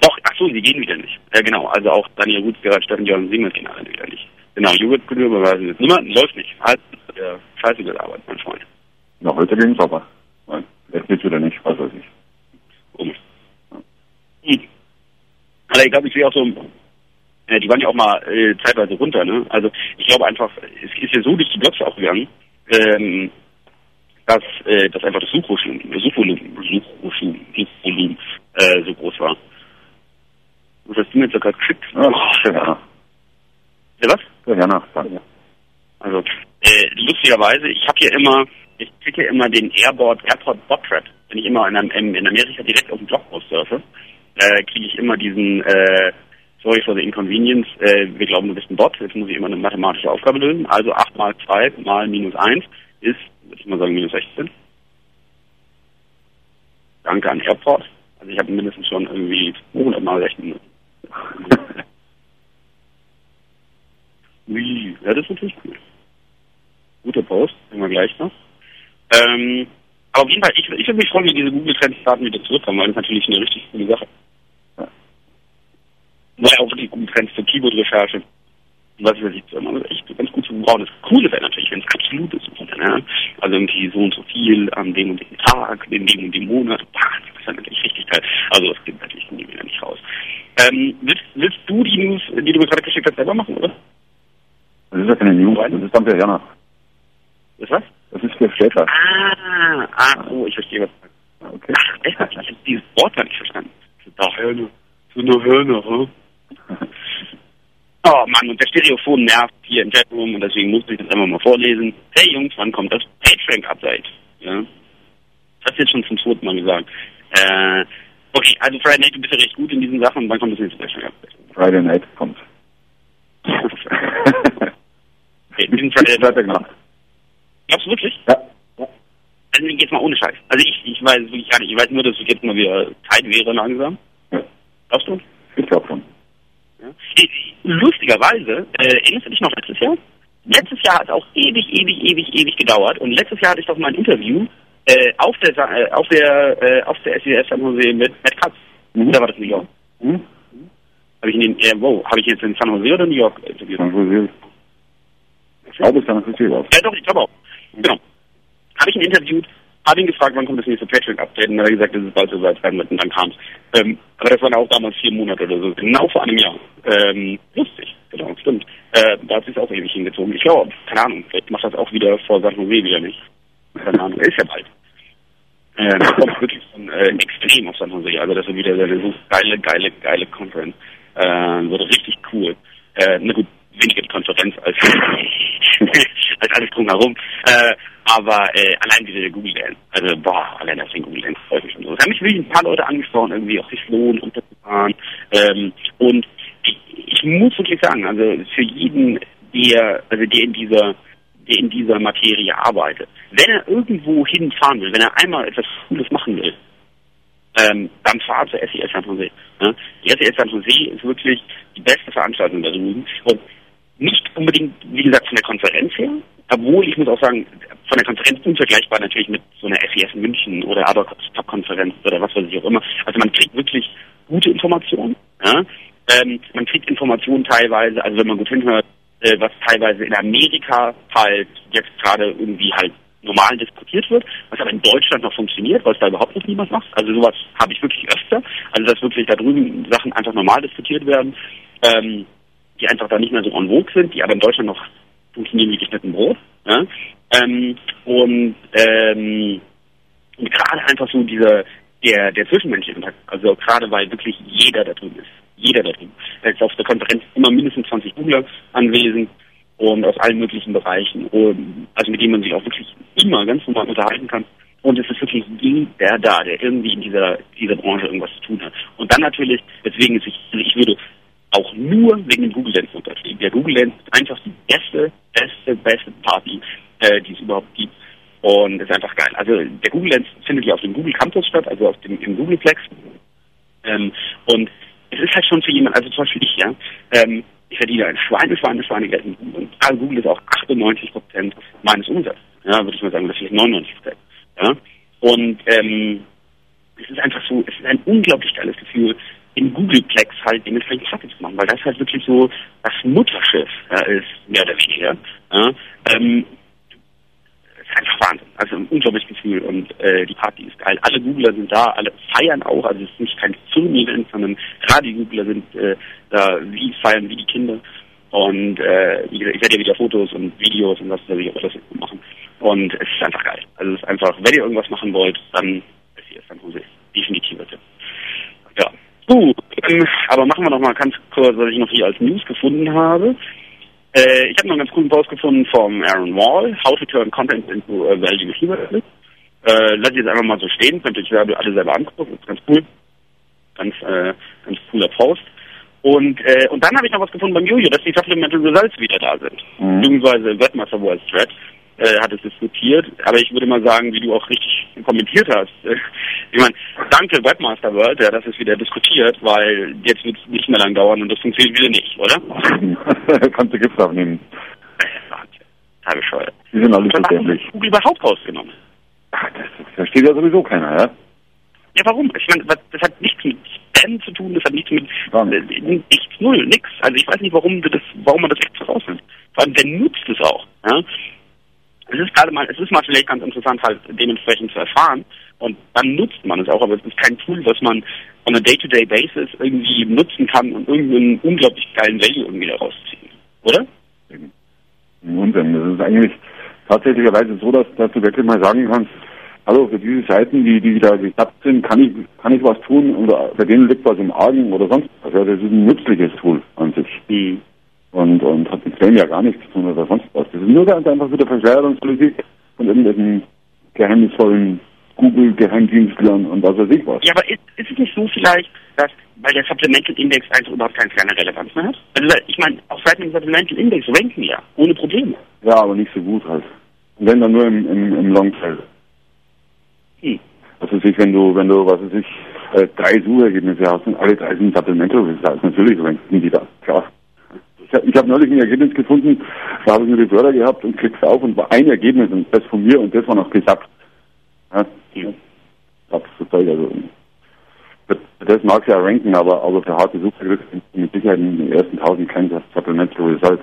Doch, ach so, sie gehen wieder nicht. Ja, genau. Also auch Daniel Ruth, Gerhard Steffen, Jörn Siemens gehen alle wieder nicht. Genau, Jugend überweisen jetzt niemand, läuft nicht. Halt, der scheiße Arbeit, mein Freund. Na, heute gehen sie aber. Nein, jetzt geht's wieder nicht, was weiß ich. Komisch. Hm. Aber ich glaube, ich sehe auch so, äh, die waren ja auch mal äh, zeitweise runter, ne? Also ich glaube einfach, es ist ja so durch die Blogs auch gegangen, ähm, dass, äh, dass einfach das Suchvolumen, Suchvolumen, Suchvolumen, Suchvolumen äh, so groß war. Was hast du mir jetzt sogar geschickt? Ach, der Werner. Ja, was? Der Werner, danke. Also, äh, lustigerweise, ich habe hier immer, ich kriege immer den Airport, Airport Bot. Wenn ich immer in, einem, in Amerika direkt auf dem Blog surfe, äh, kriege ich immer diesen, äh, sorry for the inconvenience, äh, wir glauben, du bist ein Bot, jetzt muss ich immer eine mathematische Aufgabe lösen. Also 8 mal 2 mal minus 1 ist, würde ich mal sagen, minus 16. Danke an Airport. Also ich habe mindestens schon irgendwie 200 mal rechnen. Ui, ja, das ist natürlich cool. Guter Post, sehen wir gleich noch. Ähm, aber auf jeden Fall, ich, ich würde mich freuen, wenn diese Google Trends Daten wieder zurückkommen, weil das ist natürlich eine richtig coole Sache. Ja. Weil auch die Google Trends zur Keyboard-Recherche, was weiß ich, so immer echt ganz gut zu gebrauchen. Das Coole wäre natürlich, wenn es absolut ist. Ne? Also irgendwie so und so viel an dem und dem Tag, in dem und dem Monat. Bah, das ist ja natürlich richtig geil. Also das geht natürlich nie wieder nicht raus. Ähm, willst, willst du die News, die du mir gerade geschickt hast, selber machen, oder? Das ist ja keine News, das ist dann der Werner. Ist was? Das ist der Städter. Ah, ah, oh, ich verstehe was. meinst. Okay. Ach, echt? Ich habe dieses Wort gar nicht verstanden. Da Hörner. So eine Hörner, hm? Oh Mann, und der Stereophon nervt hier im Chatroom und deswegen musste ich das einfach mal vorlesen. Hey Jungs, wann kommt das PageRank-Update? Ja. Das du jetzt schon zum zweiten Mal gesagt. Äh, okay, also Friday Night, du bist ja recht gut in diesen Sachen. Wann kommt das nächste PageRank-Update? Friday Night kommt. okay, diesen Friday gemacht. Glaubst du wirklich? Ja. Also jetzt mal ohne Scheiß. Also ich, ich weiß wirklich gar nicht. Ich weiß nur, dass es jetzt mal wieder Zeit wäre langsam. ja. Glaubst du? Ich glaube schon. Ja. Lustigerweise, äh, erinnerst du dich noch letztes Jahr? Letztes Jahr hat es auch ewig, ewig, ewig, ewig gedauert. Und letztes Jahr hatte ich doch mal ein Interview äh, auf der äh, auf der äh, auf der SES San Jose mit Matt Katz. Mhm. Oder war das New York? Hm? Habe ich in den, äh, wo? Habe ich jetzt in San Jose oder New York interviewt? Dann wo sie- Ich glaube, es ist natürlich aus. Ja doch, ich glaube auch. Genau. Habe ich ihn interviewt, habe ihn gefragt, wann kommt das nächste Patreon-Update und dann hat er gesagt, das ist bald soweit sein wird und dann kam es. Ähm, aber das waren auch damals vier Monate oder so, genau vor einem Jahr. Ähm, lustig, genau, stimmt. Äh, da hat sich auch ewig hingezogen. Ich glaube, keine Ahnung, vielleicht macht das auch wieder vor San Jose wieder nicht. Keine Ahnung, ist ja bald. Äh, das kommt wirklich von, äh, extrem auf San Jose. Also das wird wieder eine so geile, geile, geile Conference. Äh, wird richtig cool. Äh, na gut, weniger Konferenz als, als alles drumherum. Äh, aber äh, allein diese Google Dance, also boah, allein das Google Dance freut mich schon so. Es haben mich wirklich ein paar Leute angesprochen, irgendwie auch sich lohnt, runterzufahren. Ähm, und ich, ich muss wirklich sagen, also für jeden, der, also der in dieser, der in dieser Materie arbeitet, wenn er irgendwo hinfahren will, wenn er einmal etwas Cooles machen will, ähm, dann fahr zur SES San Jose. Ja? Die SES San Jose ist wirklich die beste Veranstaltung da drüben. Und nicht unbedingt, wie gesagt, von der Konferenz her, obwohl ich muss auch sagen, von der Konferenz unvergleichbar natürlich mit so einer SES München oder Top-Konferenz oder was weiß ich auch immer. Also man kriegt wirklich gute Informationen. Ja? Ähm, man kriegt Informationen teilweise, also wenn man gut hinhört, äh, was teilweise in Amerika halt jetzt gerade irgendwie halt normal diskutiert wird, was aber in Deutschland noch funktioniert, weil es da überhaupt noch niemand macht. Also sowas habe ich wirklich öfter. Also dass wirklich da drüben Sachen einfach normal diskutiert werden, ähm, die einfach da nicht mehr so en vogue sind, die aber in Deutschland noch funktionieren wie geschnitten Brot. Ja? Ähm, und, ähm, und gerade einfach so dieser der, der zwischenmenschliche Kontakt, also gerade weil wirklich jeder da drüben ist. Jeder da drüben. Da ist auf der Konferenz immer mindestens 20 Googler anwesend und aus allen möglichen Bereichen, und, also mit denen man sich auch wirklich immer ganz normal unterhalten kann. Und es ist wirklich jeder da, der irgendwie in dieser, dieser Branche irgendwas zu tun hat. Und dann natürlich, deswegen ist ich, also ich würde auch nur wegen dem Google Lens unterschrieben. Der Google Lens ist einfach die beste, beste, beste Party, äh, die es überhaupt gibt. Und ist einfach geil. Also der Google Lens findet ja auf dem Google Campus statt, also auf dem im Googleplex. Ähm, und es ist halt schon für jemanden, also zum Beispiel ich, ja, ähm, ich verdiene ein Schweine, Schweine, Schweinegeld in Google. Und Google ist auch 98 Prozent meines Umsatzes. Ja, würde ich mal sagen, das ist 99 Prozent. Ja. Und ähm, es ist einfach so, es ist ein unglaublich geiles Gefühl, im Googleplex halt dementsprechend Platte zu machen, weil das halt wirklich so das Mutterschiff ja, ist, mehr oder weniger. Ja. Ähm, ist einfach Wahnsinn. Also ein unglaubliches Gefühl und äh, die Party ist geil. Alle Googler sind da, alle feiern auch. Also es ist nicht kein Firmen-Event, sondern gerade die Googler sind äh, da wie feiern wie die Kinder. Und äh, ich werde ja wieder Fotos und Videos und was weiß ich auch alles machen. Und es ist einfach geil. Also es ist einfach, wenn ihr irgendwas machen wollt, dann ist hier San Jose. Definitiv. Ja. Gut, ähm, aber machen wir noch mal ganz kurz, was ich noch hier als News gefunden habe. Äh, ich habe noch einen ganz coolen Post gefunden vom Aaron Wall, How to Turn Content into a Value Keyword. Äh, lass ich jetzt einfach mal so stehen, könnt ihr euch alle selber angucken, ist ganz cool. Ganz, äh, ganz cooler Post. Und, äh, und dann habe ich noch was gefunden beim Jojo, dass die Supplemental Results wieder da sind. Mhm. Beziehungsweise Webmaster World Thread äh, hat es diskutiert. Aber ich würde mal sagen, wie du auch richtig kommentiert hast. Äh, ich meine, danke Webmaster World, ja, das ist wieder diskutiert, weil jetzt wird es nicht mehr lang dauern und das funktioniert wieder nicht, oder? Kannst du Gips abnehmen. Wahnsinn. Total bescheuert. Die sind alle verständlich. hat Google überhaupt rausgenommen? Ach, das, das versteht ja sowieso keiner, ja? Ja, warum? Ich meine, das hat nichts mit Spam zu tun, das hat nichts mit äh, nicht. nichts, null, nix. Also ich weiß nicht, warum das, warum man das extra rausnimmt. Vor allem, wer nutzt es auch? Ja? Es ist gerade mal, es ist mal vielleicht ganz interessant, halt dementsprechend zu erfahren. Und dann nutzt man es auch, aber es ist kein Tool, was man on a day-to-day basis irgendwie nutzen kann und irgendeinen unglaublich geilen Value irgendwie daraus ziehen. Oder? Unsinn. Das ist eigentlich tatsächlicherweise so, dass, dass du wirklich mal sagen kannst, hallo, für diese Seiten, die, die da geklappt sind, kann ich, kann ich was tun oder bei denen liegt was im Argen oder sonst was. Ja, das ist ein nützliches Tool an sich. Hm. Und, und hat mit Spam ja gar nichts zu tun oder sonst was. Das ist nur ganz einfach wieder Verschwörungspolitik von irgendwelchen geheimnisvollen Google-Geheimdienstlern und was weiß ich was. Ja, aber ist, ist es nicht so vielleicht, dass, weil der Supplemental Index einfach überhaupt keine kleine Relevanz mehr hat? Also ich meine, auf Seiten des Supplemental Index ranken ja, ohne Probleme. Ja, aber nicht so gut halt. Und wenn dann nur im, im, im Longtail. Hm. Was weiß ich, wenn du, wenn du, was weiß ich, äh, drei Suchergebnisse hast und alle drei sind Supplemental Results, natürlich ranken die da, klar. Ich, hab- ich habe neulich ein Ergebnis gefunden, da habe ich nur die Wörter gehabt und klickst auf und war ein Ergebnis und das von mir und das war noch gesagt. Ja, das ist toll, also. Das, mag ja ranken, aber, aber für harte Suchbegriffe sind mit Sicherheit in den ersten tausend kein Supplemental Result.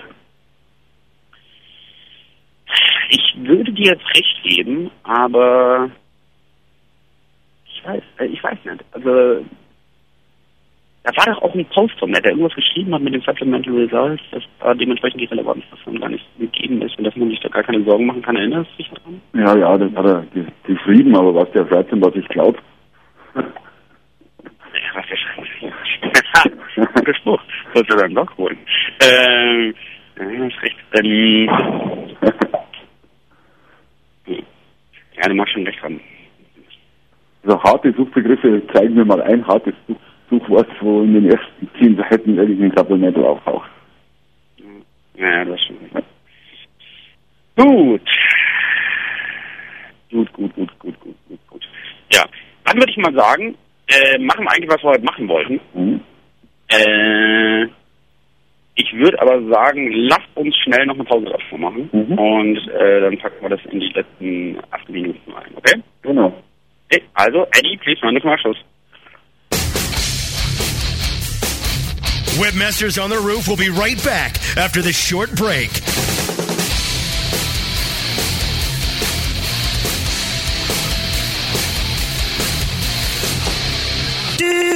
Ich würde dir jetzt recht geben, aber ich weiß, äh, ich weiß nicht. Also da war doch auch ein Post von mir, der irgendwas geschrieben hat mit den Supplemental Results, dass da dementsprechend die Relevanz davon gar nicht gegeben ist und dass man sich da gar keine Sorgen machen kann. Erinnerst du dich daran? Ja, ja, das hat er ge- geschrieben, aber was der schreibt und was ich glaube. Ja, was der schreibt. Guter Spruch. Sollst du dann doch holen. Ähm, ja, ist recht. Ähm, ja, du machst schon recht haben. Also harte Suchbegriffe zeigen mir mal ein hartes Such Suchwort, wo in den ersten zehn Seiten irgendein Supplemental auftaucht. Ja, das stimmt. Gut. Gut, gut, gut, gut, gut, gut, gut. Ja, dann würde ich mal sagen, äh, machen wir eigentlich, was wir heute machen wollten. Mhm. Äh, ich würde aber sagen, lasst uns schnell noch eine Pause davor machen. Mhm. Und äh, dann packen wir das in die letzten acht Minuten rein, okay? Genau. okay also, Eddie, please run the commercials. Webmasters on the Roof will be right back after this short break.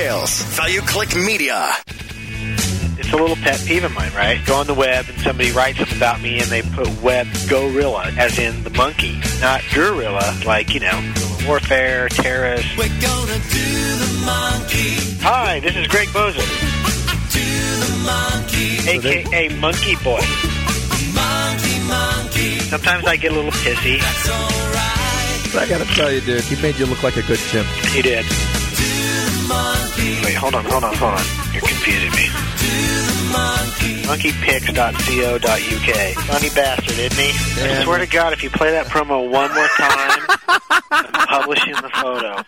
Value Click Media. It's a little pet peeve of mine, right? Go on the web and somebody writes something about me and they put web gorilla, as in the monkey, not gorilla, like, you know, warfare, terrorist. We're gonna do the monkey, Hi, this is Greg Bozer, do the monkey, aka Monkey Boy. monkey, monkey. Sometimes I get a little pissy. That's alright. I gotta tell you, dude, he made you look like a good chimp. He did. Do the monkey, Wait, hold on, hold on, hold on. You're confusing me. do the monkey. Monkeypics.co.uk. Funny bastard, isn't he? I swear to God, if you play that promo one more time, I'm publishing the photo.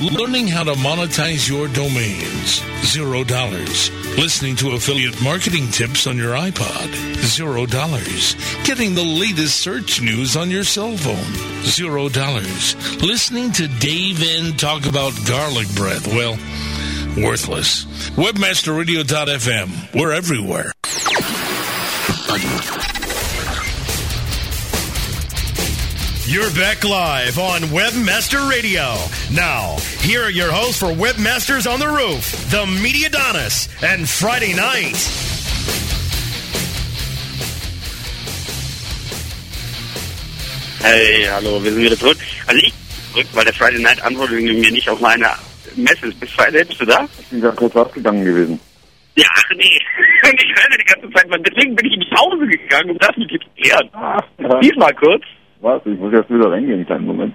Learning how to monetize your domains. Zero dollars. Listening to affiliate marketing tips on your iPod. Zero dollars. Getting the latest search news on your cell phone. Zero dollars. Listening to Dave N talk about garlic breath. Well, worthless. Webmasterradio.fm. We're everywhere. You're back live on Webmaster Radio. Now, here are your hosts for Webmasters on the Roof, the Media Donis, and Friday Night. Hey, hallo, wir sind wieder zurück. Also ich zurück, weil der Friday Night antwortet mir nicht auf meine Message. Bist du, bist du da? Ich bin gerade kurz rausgegangen gewesen. Ja, ach nee. Ich renne die ganze Zeit, weil deswegen bin ich in die Pause gegangen, um das mit dir zu klären. Ja. Diesmal kurz. Was? Ich muss erst wieder reingehen, einen kleinen Moment.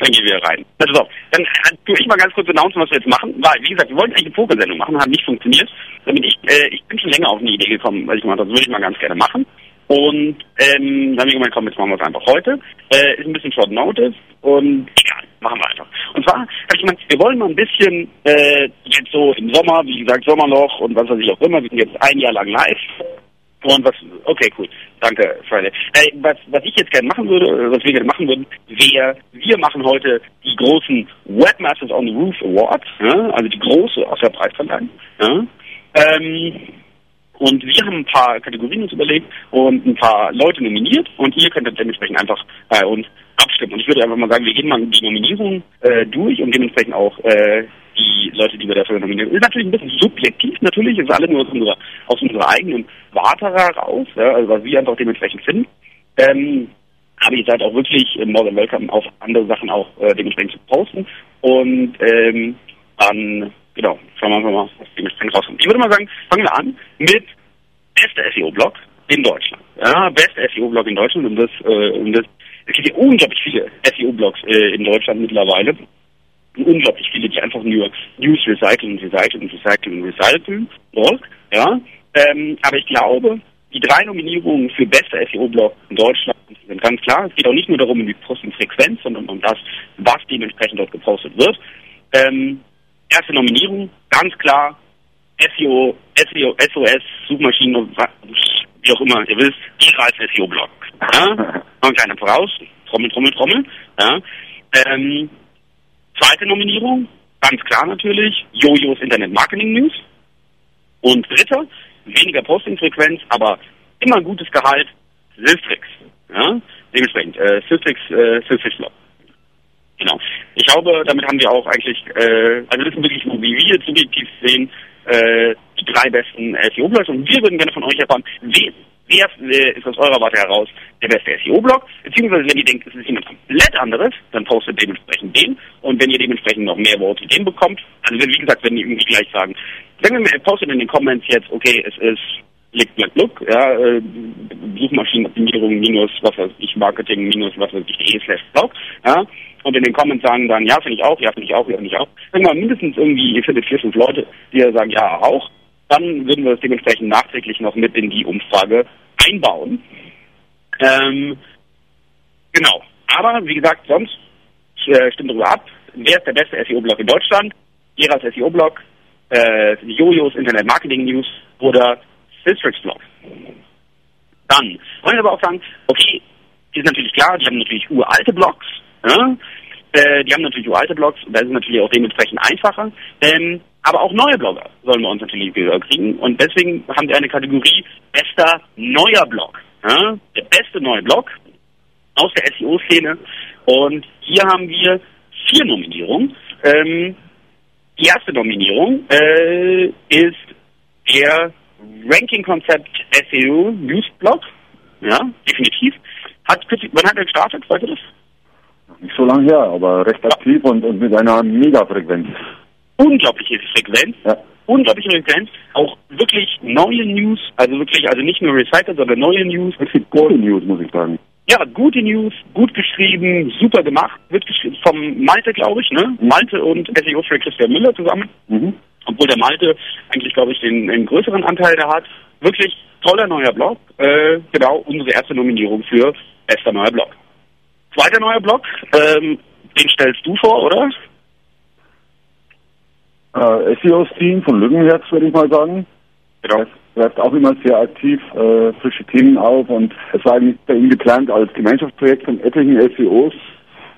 Dann gehen wir rein. Also so, dann tue ich mal ganz kurz announcen, was wir jetzt machen. Weil, wie gesagt, wir wollten eigentlich eine Pokersendung machen, hat nicht funktioniert. Damit ich, äh, ich bin schon länger auf eine Idee gekommen, weil ich habe, das würde ich mal ganz gerne machen. Und ähm, dann habe ich gemeint, komm, jetzt machen wir es einfach heute. Äh, ist ein bisschen Short Notice und egal, machen wir einfach. Und zwar habe ich gemeint, wir wollen mal ein bisschen äh, jetzt so im Sommer, wie gesagt, Sommerloch und was weiß ich auch immer, wir sind jetzt ein Jahr lang live. Und was, okay, cool. Danke, Friday. Äh, was, was ich jetzt gerne machen würde, was wir gerne machen würden, wäre, wir machen heute die großen Webmasters on the Roof Awards, ja, also die große aus der Preisverleihung. Ja. Ähm, und wir haben ein paar Kategorien uns überlegt und ein paar Leute nominiert und ihr könnt dann dementsprechend einfach bei uns abstimmen. Und ich würde einfach mal sagen, wir gehen mal die Nominierung äh, durch und dementsprechend auch äh, die Leute, die wir dafür nominieren. Ist natürlich ein bisschen subjektiv, natürlich, ist alles nur aus unserer, aus unserer eigenen Warte heraus, ja, also was wir einfach dementsprechend finden. Ähm, aber ihr seid auch wirklich äh, more than welcome, auf andere Sachen auch äh, dementsprechend zu posten. Und ähm, dann, genau, schauen wir einfach mal, was dementsprechend rauskommt. Ich würde mal sagen, fangen wir an mit bester SEO-Blog in Deutschland. Ja, bester SEO-Blog in Deutschland und das, äh, und das, es gibt ja unglaublich viele SEO-Blogs äh, in Deutschland mittlerweile. Unglaublich viele, die einfach nur News recyceln und recyceln und recyceln und recyceln. Blog, ja. Ähm, aber ich glaube, die drei Nominierungen für bester SEO-Blog in Deutschland sind ganz klar. Es geht auch nicht nur darum, um die Postenfrequenz, sondern um das, was dementsprechend dort gepostet wird. Ähm, erste Nominierung, ganz klar, SEO, SEO, SOS, Suchmaschinen, wie auch immer, ihr wisst, ihre als SEO-Blog. Ja? Noch ein kleiner Voraus, Trommel, Trommel, Trommel. Ja? Ähm, zweite Nominierung, ganz klar natürlich, Jojos Internet Marketing News. Und dritter, weniger Posting-Frequenz, aber immer gutes Gehalt, Silstrix. Ja? Dementsprechend, äh, Silstrix, äh, Silstrix Blog. Genau. Ich glaube, damit haben wir auch eigentlich, äh, also das sind wirklich so, wie wir subjektiv sehen, äh, die drei besten SEO-Blogs und wir würden gerne von euch erfahren, wer, wer ist aus eurer Warte heraus der beste SEO-Blog, beziehungsweise wenn ihr denkt, es ist jemand komplett anderes, dann postet dementsprechend den und wenn ihr dementsprechend noch mehr Worte den bekommt, also wie gesagt, wenn die irgendwie gleich sagen, wenn wir postet in den Comments jetzt, okay, es ist Lick, Black, Look, ja, äh, Suchmaschinenoptimierung minus, was weiß ich, Marketing minus, was weiß ich, de slash Blog, ja, und in den Comments sagen dann, ja, finde ich auch, ja, finde ich auch, ja, finde ich auch. Wenn mal mindestens irgendwie, ihr findet vier, fünf Leute, die sagen, ja, auch, dann würden wir es dementsprechend nachträglich noch mit in die Umfrage einbauen. Ähm, genau. Aber, wie gesagt, sonst äh, stimmt darüber ab, wer ist der beste SEO-Blog in Deutschland? Gerals SEO-Blog, äh, Jojos Internet Marketing News oder Districts Blog. Dann wollen wir aber auch sagen, okay, ist natürlich klar, die haben natürlich uralte Blogs, ja? äh, die haben natürlich uralte Blogs, da ist es natürlich auch dementsprechend einfacher, ähm, aber auch neue Blogger sollen wir uns natürlich kriegen und deswegen haben wir eine Kategorie bester neuer Blog. Ja? Der beste neue Blog aus der SEO-Szene und hier haben wir vier Nominierungen. Ähm, die erste Nominierung äh, ist der Ranking-Konzept SEO Newsblog. Ja, definitiv. Hat, wann hat er gestartet? Weißt du das? Nicht so lange her, aber recht aktiv und, und mit einer Mega-Frequenz. Unglaubliche Frequenz. Ja. Unglaubliche Frequenz. Auch wirklich neue News. Also wirklich, also nicht nur recycelt, sondern neue News. Wirklich gute News, muss ich sagen. Ja, gute News, gut geschrieben, super gemacht. Wird geschrieben vom Malte, glaube ich, ne? Malte und SEO für Christian Müller zusammen. Mhm. Obwohl der Malte eigentlich, glaube ich, den, den größeren Anteil da hat. Wirklich toller neuer Blog. Äh, genau, unsere erste Nominierung für bester neuer Blog. Zweiter neuer Blog, ähm, den stellst du vor, oder? Äh, SEO-Team von Lückenherz, würde ich mal sagen. Genau. Greift auch immer sehr aktiv äh, frische Themen auf und es war eigentlich bei ihm geplant als Gemeinschaftsprojekt von etlichen SEOs,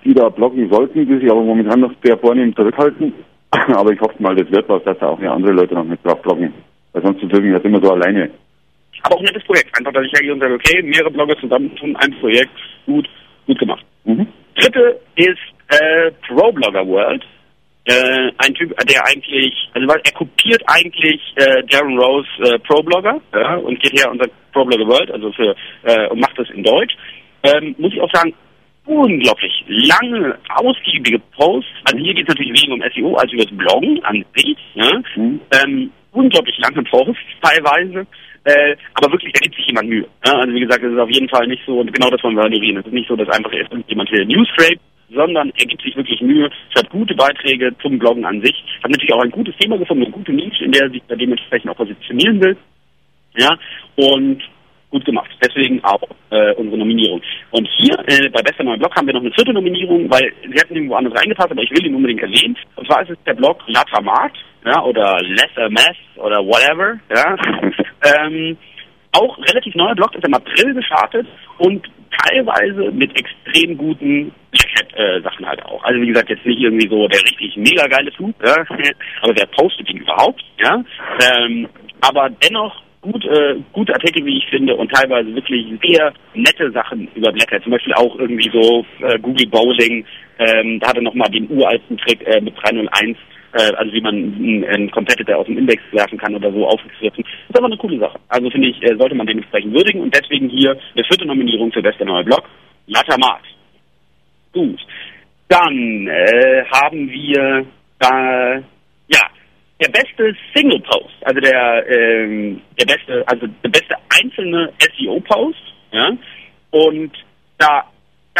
die da bloggen sollten, die sich aber momentan noch sehr vornehm zurückhalten. aber ich hoffe mal, das wird was, dass da auch andere Leute noch mit drauf bloggen. Weil sonst sind wir immer so alleine. Aber auch ein nettes Projekt. Einfach, dass ich hergehe und sage, okay, mehrere Blogger zusammentun, ein Projekt, gut, gut gemacht. Mhm. Dritte ist äh, Pro Blogger World. Äh, ein Typ, der eigentlich, also weil er kopiert eigentlich äh, Darren Rose äh, Pro Blogger ja, und geht her und sagt Pro Blogger World, also für äh, und macht das in Deutsch. Ähm, muss ich auch sagen, unglaublich lange, ausgiebige Posts. Also hier geht es natürlich weniger um SEO als über das Bloggen an sich. Ja? Mhm. Ähm, unglaublich lange Posts teilweise. Äh, aber wirklich, da gibt sich jemand Mühe. Ja? Also wie gesagt, es ist auf jeden Fall nicht so, und genau das wollen wir honorieren. Es ist nicht so, dass einfach jemand hier News scrape, sondern er gibt sich wirklich Mühe. Hat gute Beiträge zum Bloggen an sich. Hat natürlich auch ein gutes Thema gefunden, eine gute Nische, in der er sich da dementsprechend auch positionieren will. Ja, und gut gemacht. Deswegen auch äh, unsere Nominierung. Und hier äh, bei Bester Neuer Blog haben wir noch eine vierte Nominierung, weil sie hätten irgendwo anders reingepasst, aber ich will ihn unbedingt erwähnen. Und zwar ist es der Blog Latamat, ja, oder Lesser Mess oder whatever, ja. ähm, auch relativ neuer Blog, ist im April gestartet und teilweise mit extrem guten Blackhat-Sachen halt auch. Also wie gesagt, jetzt nicht irgendwie so der richtig mega geile Typ, ja, aber wer postet ihn überhaupt, ja. Ähm, aber dennoch gut, äh, gute Artikel, wie ich finde, und teilweise wirklich sehr nette Sachen über Black Hat. Zum Beispiel auch irgendwie so äh, Google Bowling, ähm, da hat er nochmal den uralten Trick äh, mit 301, äh, also wie man einen, einen Competitor aus dem Index werfen kann oder so aufgegriffen. Das ist aber eine coole Sache. Also finde ich, äh, sollte man dementsprechend würdigen und deswegen hier eine vierte Nominierung für bester neuer Blog, Latamat. Gut. Dann äh, haben wir da, ja, der beste Single Post, also der ähm, der beste, also der beste einzelne SEO Post, ja, und da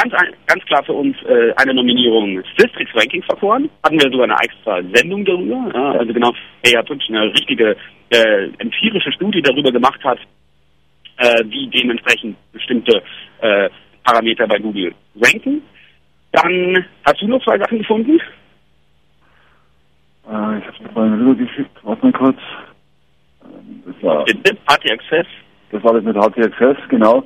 ganz ganz klar für uns äh, eine Nominierung Systrix Rankings Faktoren, hatten wir sogar eine extra Sendung darüber, ja, also genau, der ja wirklich eine richtige äh, empirische Studie darüber gemacht hat, äh, wie dementsprechend bestimmte äh, Parameter bei Google ranken. Dann hast du noch zwei Sachen gefunden? Äh, ich habe mir vorhin rübergeschickt, warte mal kurz. Ähm, Das war, HT Access. das war das mit HTXS, genau.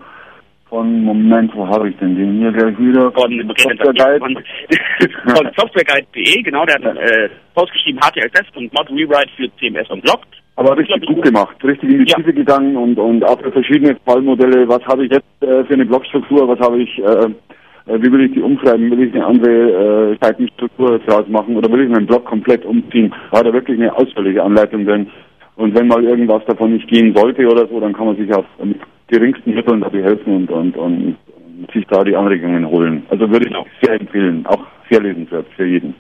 Von, Moment, wo habe ich denn den hier gleich wieder? von, Software von, von softwareguide.de, genau, der hat äh, ausgeschrieben HTXS und Mod Rewrite für CMS und Blog. Aber richtig gut gemacht, richtig in die Ja. Tiefe gegangen und, und auch für verschiedene Fallmodelle. Was habe ich jetzt äh, für eine Blogstruktur? Was habe ich äh, äh, wie will ich die umschreiben, will ich eine andere äh, Seitenstruktur draus machen oder will ich meinen Blog komplett umziehen? War da wirklich eine ausführliche Anleitung drin. Und wenn mal irgendwas davon nicht gehen sollte oder so, dann kann man sich auch mit geringsten Mitteln dabei helfen und, und, und, und sich da die Anregungen holen. Also würde ich auch sehr empfehlen, auch sehr lesenswert für jeden.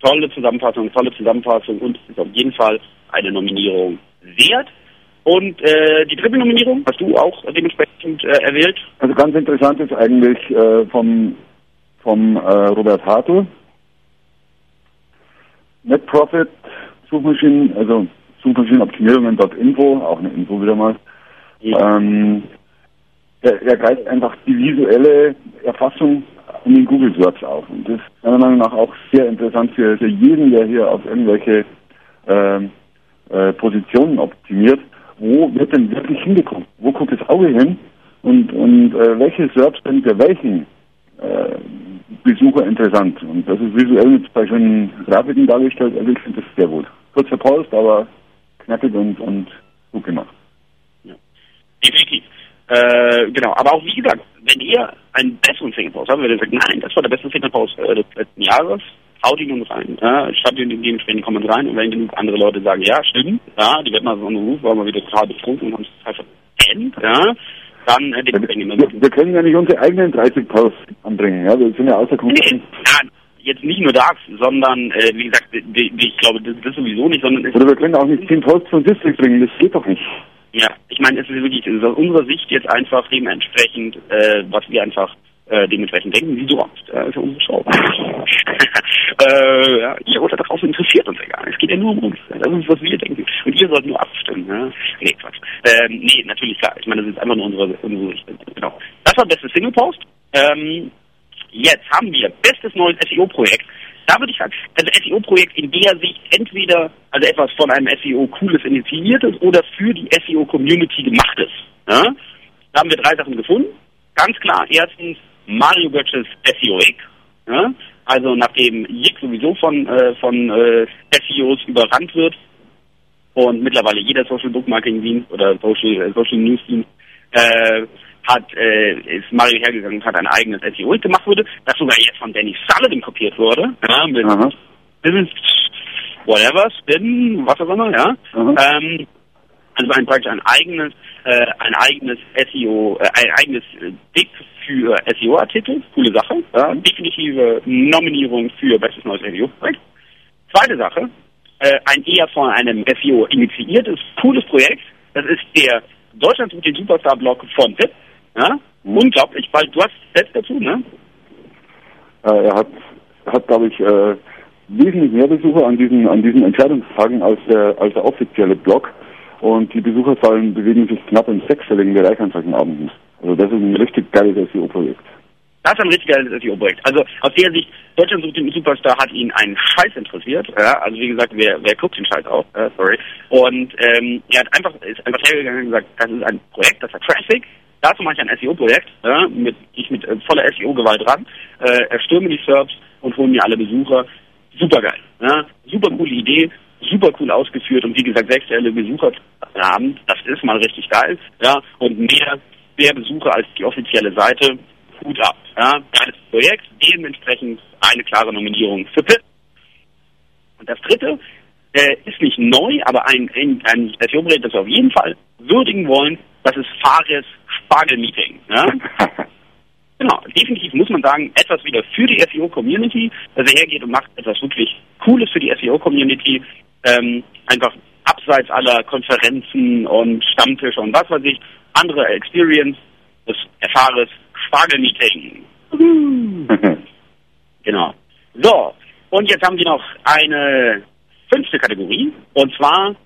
Tolle Zusammenfassung, tolle Zusammenfassung und ist auf jeden Fall eine Nominierung wert. Und äh, die dritte Nominierung hast du auch dementsprechend äh, erwählt. Also ganz interessant ist eigentlich äh, vom, vom äh, Robert Hartl. Net Profit Suchmaschinen, also Suchmaschinenoptimierungen.info, auch eine Info wieder mal. Ähm, er, er greift einfach die visuelle Erfassung in den Google Search auf. Und das ist meiner Meinung nach auch sehr interessant für, für jeden, der hier auf irgendwelche ähm, äh, Positionen optimiert. Wo wird denn wirklich hingeguckt? Wo guckt das Auge hin? Und, und äh, welche Search sind für welchen äh, Besucher interessant? Und das ist visuell mit zwei schönen Grafiken dargestellt. Also ich finde das sehr gut. Kurzer Post, aber knackig und, und gut gemacht. Definitiv. Äh, genau, aber auch wie gesagt, wenn ihr einen besseren Single Post habt, wenn ihr sagt, nein, das war der beste Single Post äh, des letzten Jahres, haut ihn nun rein, ja, schreibt ihn in den entsprechenden Comments rein und wenn genug andere Leute sagen, ja, stimmt, ja, die werden mal so einen Ruf, weil wir wieder total betrunken und haben es total verpennt, ja, dann äh, den wir Wir, wir können ja nicht unsere eigenen 30 Posts anbringen, ja, wir sind ja außer Konkurrenz. Ja, jetzt nicht nur das, sondern, äh, wie gesagt, die, die, ich glaube, das, das sowieso nicht, sondern Oder wir können auch nicht 10 Posts von District bringen, das geht doch nicht. Ja, ich meine, es ist wirklich es ist aus unserer Sicht jetzt einfach dementsprechend, äh, was wir einfach äh, dementsprechend denken, wie so oft äh, für unsere Show. äh, ja, ihr oder draußen interessiert uns ja gar nicht. Es geht ja nur um uns. Das ist, was wir denken. Und ihr sollt nur abstimmen. Ja? Nee, Quatsch. Ähm, nee, natürlich klar. Ich meine, das ist einfach nur unsere, unsere Sicht. Genau. Das war bestes Single-Post. Ähm, jetzt haben wir bestes neues SEO-Projekt. Da würde ich sagen, also SEO-Projekt in der Sicht entweder also etwas von einem SEO cooles initiiertes oder für die SEO-Community gemachtes. Ja? Da haben wir drei Sachen gefunden. Ganz klar, erstens Mario Götzes SEO Egg. Ja? Also nachdem Jig sowieso von, äh, von äh, SEOs überrannt wird und mittlerweile jeder Social Bookmarking Dienst oder Social, äh, Social News Dienst äh, hat, äh, ist Mario hergegangen und hat ein eigenes SEO gemacht wurde, das sogar jetzt von Danny Sullivan kopiert wurde, ja, mit Business, whatever, Spin, was auch immer, ja. Ähm, also ein praktisch ein eigenes, äh, ein eigenes SEO, äh, ein eigenes äh, Dick für SEO-Artikel, coole Sache, ja, definitive Nominierung für bestes neues SEO-Projekt. Zweite Sache, äh, ein eher von einem SEO initiiertes, cooles Projekt, das ist der Deutschland sucht den Superstar-Blog von Pip. Ja? Unglaublich, weil du hast selbst dazu, ne? Äh, er hat, hat glaube ich, äh, wesentlich mehr Besucher an diesen, an diesen Entscheidungstagen als der, als der offizielle Blog. Und die Besucherzahlen bewegen sich knapp im sechsstelligen Bereich an solchen Abenden. Also das ist ein richtig geiles SEO-Projekt. Das ist ein richtig geiles SEO-Projekt. Also aus der Sicht, Deutschland sucht den Superstar hat ihn einen Scheiß interessiert. Ja? Also wie gesagt, wer, wer guckt den Scheiß auch? Äh, sorry. Und ähm, er hat einfach, ist einfach hergegangen und gesagt, das ist ein Projekt, das hat Traffic. Dazu mache ich ein SEO-Projekt, ja, mit, ich mit äh, voller SEO-Gewalt ran, äh, erstürme die Serbs und hole mir alle Besucher. Super geil. Ja? Super coole Idee, super cool ausgeführt und wie gesagt, sechsstellige Besucher haben, das ist mal richtig geil. Ja, und mehr, mehr Besucher als die offizielle Seite, Hut ab. Ja, geiles Projekt, dementsprechend eine klare Nominierung für Pitt. Und das dritte äh, ist nicht neu, aber ein, ein, ein SEO-Projekt, das wir auf jeden Fall würdigen wollen, das ist Fares Spargel-Meeting. Ja? Genau, definitiv muss man sagen, etwas wieder für die SEO-Community, dass er hergeht und macht etwas wirklich Cooles für die SEO-Community, ähm, einfach abseits aller Konferenzen und Stammtische und was weiß ich, andere Experience, das erfahres Spargel-Meeting. genau. So, und jetzt haben wir noch eine fünfte Kategorie, und zwar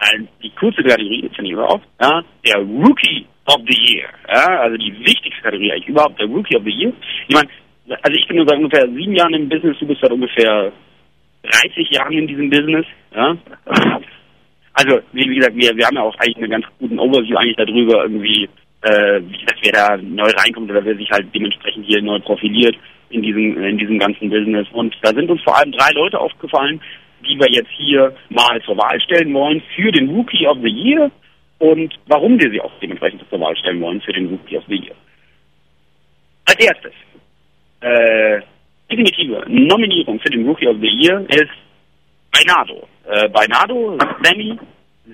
äh, die coolste Kategorie, finde ich überhaupt, ja, der Rookie of the Year. Ja, also die wichtigste Kategorie eigentlich überhaupt, der Rookie of the Year. Ich meine, also ich bin nur seit ungefähr sieben Jahren im Business, du bist seit ungefähr 30 Jahren in diesem Business. Ja. Also, wie gesagt, wir, wir haben ja auch eigentlich einen ganz guten Overview eigentlich darüber, irgendwie, äh, wie gesagt, wer da neu reinkommt oder wer sich halt dementsprechend hier neu profiliert in diesem, in diesem ganzen Business. Und da sind uns vor allem drei Leute aufgefallen, die wir jetzt hier mal zur Wahl stellen wollen für den Rookie of the Year und warum wir sie auch dementsprechend zur Wahl stellen wollen für den Rookie of the Year. Als erstes äh, definitive Nominierung für den Rookie of the Year ist Beinado. Äh, Beinado, Sammy,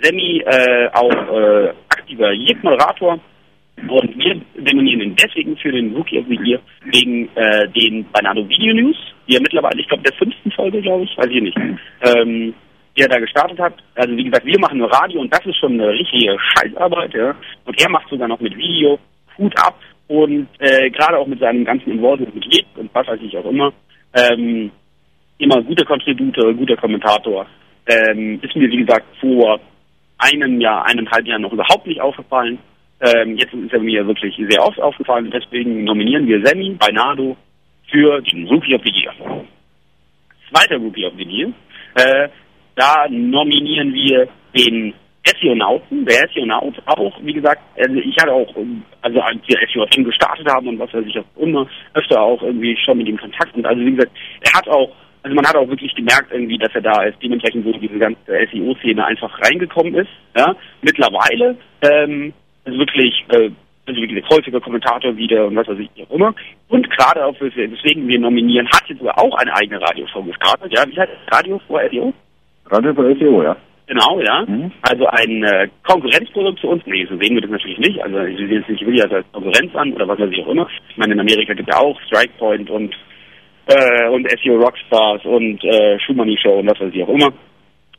Sammy äh, auch äh, aktiver Jig-Moderator. Und wir nominieren ihn deswegen für den Rookie of the Year wegen äh, den Beinado Video News, die er mittlerweile, ich glaube, der fünften Folge, glaube ich, weiß ich nicht, ähm, die er da gestartet hat. Also wie gesagt, wir machen nur Radio und das ist schon eine richtige Scheißarbeit, ja. Und er macht sogar noch mit Video, Hut ab und äh, gerade auch mit seinem ganzen Involvement mit Lied und was weiß ich auch immer. Ähm, immer guter Kontributor, guter Kommentator. Ähm, ist mir, wie gesagt, vor einem Jahr, eineinhalb Jahren noch überhaupt nicht aufgefallen. Ähm, jetzt ist er mir wirklich sehr oft aufgefallen. Deswegen nominieren wir Sammy Beinado für den Rookie of the Year. Zweiter Rookie of the Year. Äh, da nominieren wir den SEO-Nauten. Der SEO-Naut auch, wie gesagt, also ich hatte auch, also als wir SEO-FM gestartet haben und was weiß ich auch immer, öfter auch irgendwie schon mit ihm Kontakt. Und also wie gesagt, er hat auch also man hat auch wirklich gemerkt irgendwie, dass er da ist, dementsprechend, wo diese ganze SEO-Szene einfach reingekommen ist. Ja, mittlerweile ähm, ist wirklich, äh, also gesagt, häufiger Kommentator wieder und was weiß ich auch immer. Und gerade auch, deswegen wir nominieren, hat jetzt auch eine eigene Radioshow gestartet. Ja, wie heißt das? Radio vor SEO? Radio für SEO, ja. Genau, ja. Also ein äh, Konkurrenzprodukt zu uns. Nee, so sehen wir das natürlich nicht. Also wir sehen es nicht wirklich als Konkurrenz an oder was weiß ich auch immer. Ich meine, in Amerika gibt es ja auch Strikepoint und äh, und SEO Rockstars und äh, Schumanni Show und was weiß ich auch immer.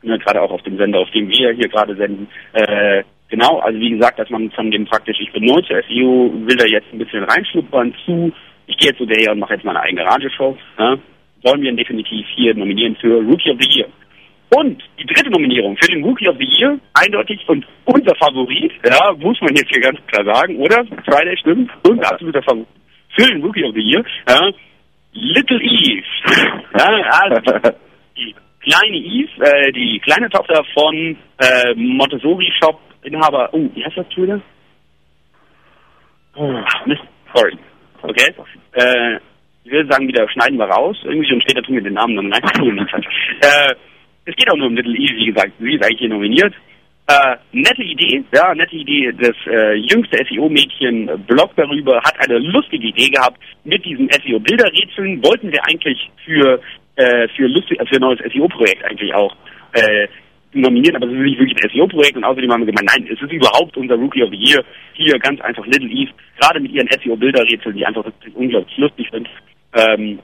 Ne, gerade auch auf dem Sender, auf dem wir hier gerade senden. Äh, genau, also wie gesagt, dass man von dem praktisch, ich bin neu zu SEO, will da jetzt ein bisschen reinschnuppern zu, ich gehe jetzt zu der und mache jetzt meine eigene Radioshow. Ja, wollen wir ihn definitiv hier nominieren für Rookie of the Year. Und die dritte Nominierung für den Rookie of the Year, eindeutig und unser Favorit, ja, muss man jetzt hier ganz klar sagen, oder? Friday stimmt, unser absoluter Favorit für den Rookie of the Year, ja, Little Eve. Ja, also die kleine Eve, äh, die kleine Tochter von äh, Montessori Shop Inhaber. Oh, wie heißt das wieder? Oh, Mist, sorry. Okay. Äh, ich will sagen, wieder schneiden wir raus. Irgendwie und später tun wir den Namen dann rein. äh, es geht auch nur um Little Eve, wie gesagt. Sie ist eigentlich hier nominiert. Äh, nette Idee, ja, nette Idee. Das äh, jüngste SEO-Mädchen äh, bloggt darüber, hat eine lustige Idee gehabt mit diesen SEO-Bilderrätseln. Wollten wir eigentlich für äh, für lustig, für ein neues SEO-Projekt eigentlich auch äh, nominieren, aber es ist nicht wirklich ein SEO-Projekt und außerdem haben wir gemeint, nein, es ist überhaupt unser Rookie of the Year. Hier ganz einfach Little Eve, gerade mit ihren SEO-Bilderrätseln, die einfach unglaublich lustig sind. Ähm,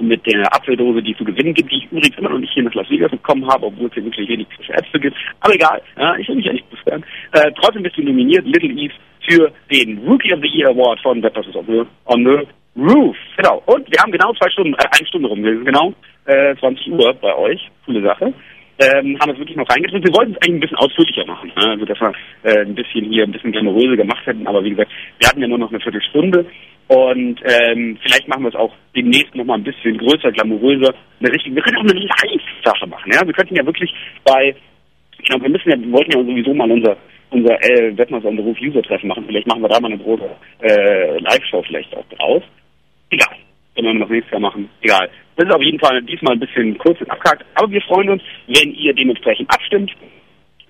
mit der Apfeldose, die zu gewinnen gibt, die ich übrigens immer noch nicht hier nach Las Vegas bekommen habe, obwohl es hier wirklich wenig frische Äpfel gibt. Aber egal, ja, ich will mich ja nicht beschweren. Äh, trotzdem bist du nominiert, Little Eve, für den Rookie of the Year Award von That on the, on the Roof. Genau. Und wir haben genau zwei Stunden, äh, eine Stunde rum, genau äh, 20 Uhr bei euch. Coole Sache. Ähm, haben es wirklich noch reingedrückt. Wir wollten es eigentlich ein bisschen ausführlicher machen, ne? also dass wir äh, ein bisschen hier ein bisschen glamouröser gemacht hätten, aber wie gesagt, wir hatten ja nur noch eine Viertelstunde und ähm, vielleicht machen wir es auch demnächst noch mal ein bisschen größer, glamouröser. Eine richtig, wir können auch eine Live-Sache machen, ja. Wir könnten ja wirklich bei, genau, wir müssen ja, wir wollten ja sowieso mal unser unser äh, Webmaster on the Roof User Treffen machen. Vielleicht machen wir da mal eine große äh, Live-Show vielleicht auch draus. Egal. Können wir noch nächstes Jahr machen. Egal. Das ist auf jeden Fall diesmal ein bisschen kurz und abgehakt. Aber wir freuen uns, wenn ihr dementsprechend abstimmt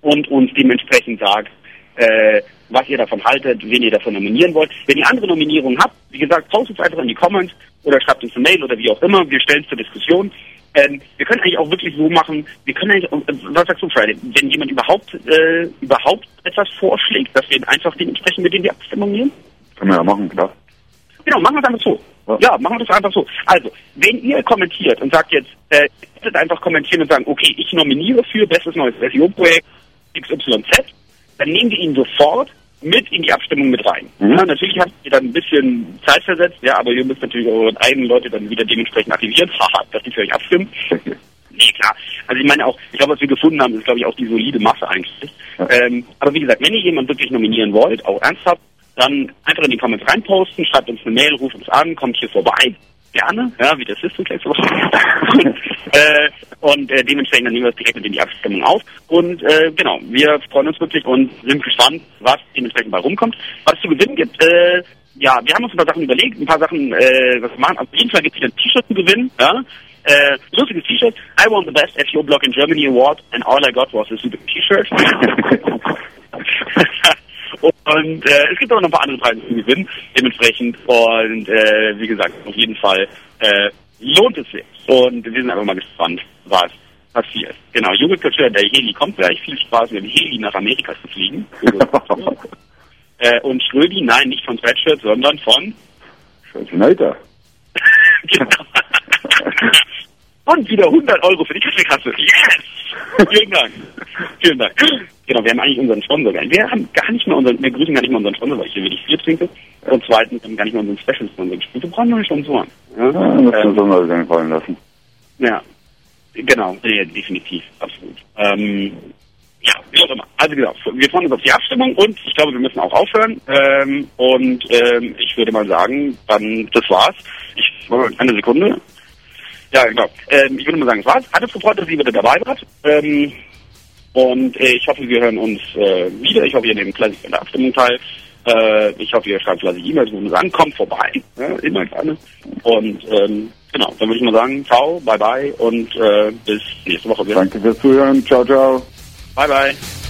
und uns dementsprechend sagt, äh, was ihr davon haltet, wen ihr davon nominieren wollt. Wenn ihr andere Nominierungen habt, wie gesagt, postet es einfach in die Comments oder schreibt uns eine Mail oder wie auch immer. Wir stellen es zur Diskussion. Ähm, wir können eigentlich auch wirklich so machen, wir können eigentlich, äh, was sagst du, Friday, wenn jemand überhaupt, äh, überhaupt etwas vorschlägt, dass wir einfach dementsprechend mit in die Abstimmung gehen? Können wir ja machen, klar. Genau, machen wir es einfach so. Ja, machen wir das einfach so. Also, wenn ihr kommentiert und sagt jetzt, äh, einfach kommentieren und sagen, okay, ich nominiere für bestes neues SEO-Projekt XYZ, dann nehmen wir ihn sofort mit in die Abstimmung mit rein. Mhm. Ja, natürlich habt ihr dann ein bisschen Zeit versetzt, ja, aber ihr müsst natürlich eure eigenen Leute dann wieder dementsprechend aktivieren, haha, dass die für euch abstimmen. Nee, klar. Also ich meine auch, ich glaube, was wir gefunden haben, ist, glaube ich, auch die solide Masse eigentlich. Ähm, aber wie gesagt, wenn ihr jemanden wirklich nominieren wollt, auch ernsthaft, dann einfach in die Comments reinposten, schreibt uns eine Mail, ruft uns an, kommt hier vorbei. Gerne, ja, wie das ist, und, äh, und äh, dementsprechend dann nehmen wir es direkt mit in die Abstimmung auf. Und äh, genau, wir freuen uns wirklich und sind gespannt, was dementsprechend bei rumkommt. Was es zu gewinnen gibt, äh, ja, wir haben uns ein paar Sachen überlegt, ein paar Sachen, äh, was wir machen. Auf jeden Fall gibt es wieder ein T-Shirt zu gewinnen, ja. Äh, lustiges T-Shirt. I won the best SEO blog in Germany award and all I got was a super T-Shirt. Und äh, es gibt auch noch ein paar andere Preise zu gewinnen, dementsprechend. Und äh, wie gesagt, auf jeden Fall äh, lohnt es sich. Und wir sind einfach mal gespannt, was passiert. Genau, Jugend Couture, der Heli kommt gleich. Viel Spaß, mit dem Heli nach Amerika zu fliegen. äh, und Schrödi, nein, nicht von Spreadshirt, sondern von Schwarzenegger. genau. Und wieder 100 Euro für die Kaffeekasse. Yes! Vielen Dank. Vielen Dank. Genau, wir haben eigentlich unseren Sponsor gar nicht. Wir haben gar nicht mehr unseren, wir grüßen gar nicht mehr unseren Sponsor, weil ich hier wirklich Bier trinke. Und zweitens haben wir gar nicht mehr unseren Special Sponsor gespielt. Wir brauchen neue Sponsoren. Ja, Ja, das ähm, muss man mal einfallen lassen. ja. genau, ja, definitiv, absolut. Ähm, ja, wie auch immer. Also genau, wir freuen uns auf die Abstimmung und ich glaube, wir müssen auch aufhören. Ähm, und ähm, ich würde mal sagen, dann das war's. Ich eine Sekunde. Ja, genau. Ähm, ich würde mal sagen, das war's. Hat es gefreut, dass ihr wieder dabei wart. Ähm, und äh, ich hoffe, wir hören uns äh, wieder. Ich hoffe, ihr nehmt fleißig an der Abstimmung teil. Äh, ich hoffe, ihr schreibt fleißig E-Mails, wo sagen, kommt vorbei. Ja, immer gerne. Und ähm, genau, dann würde ich mal sagen, ciao, bye bye und äh, bis nächste Woche wieder. Danke fürs Zuhören. Ciao, ciao. Bye bye.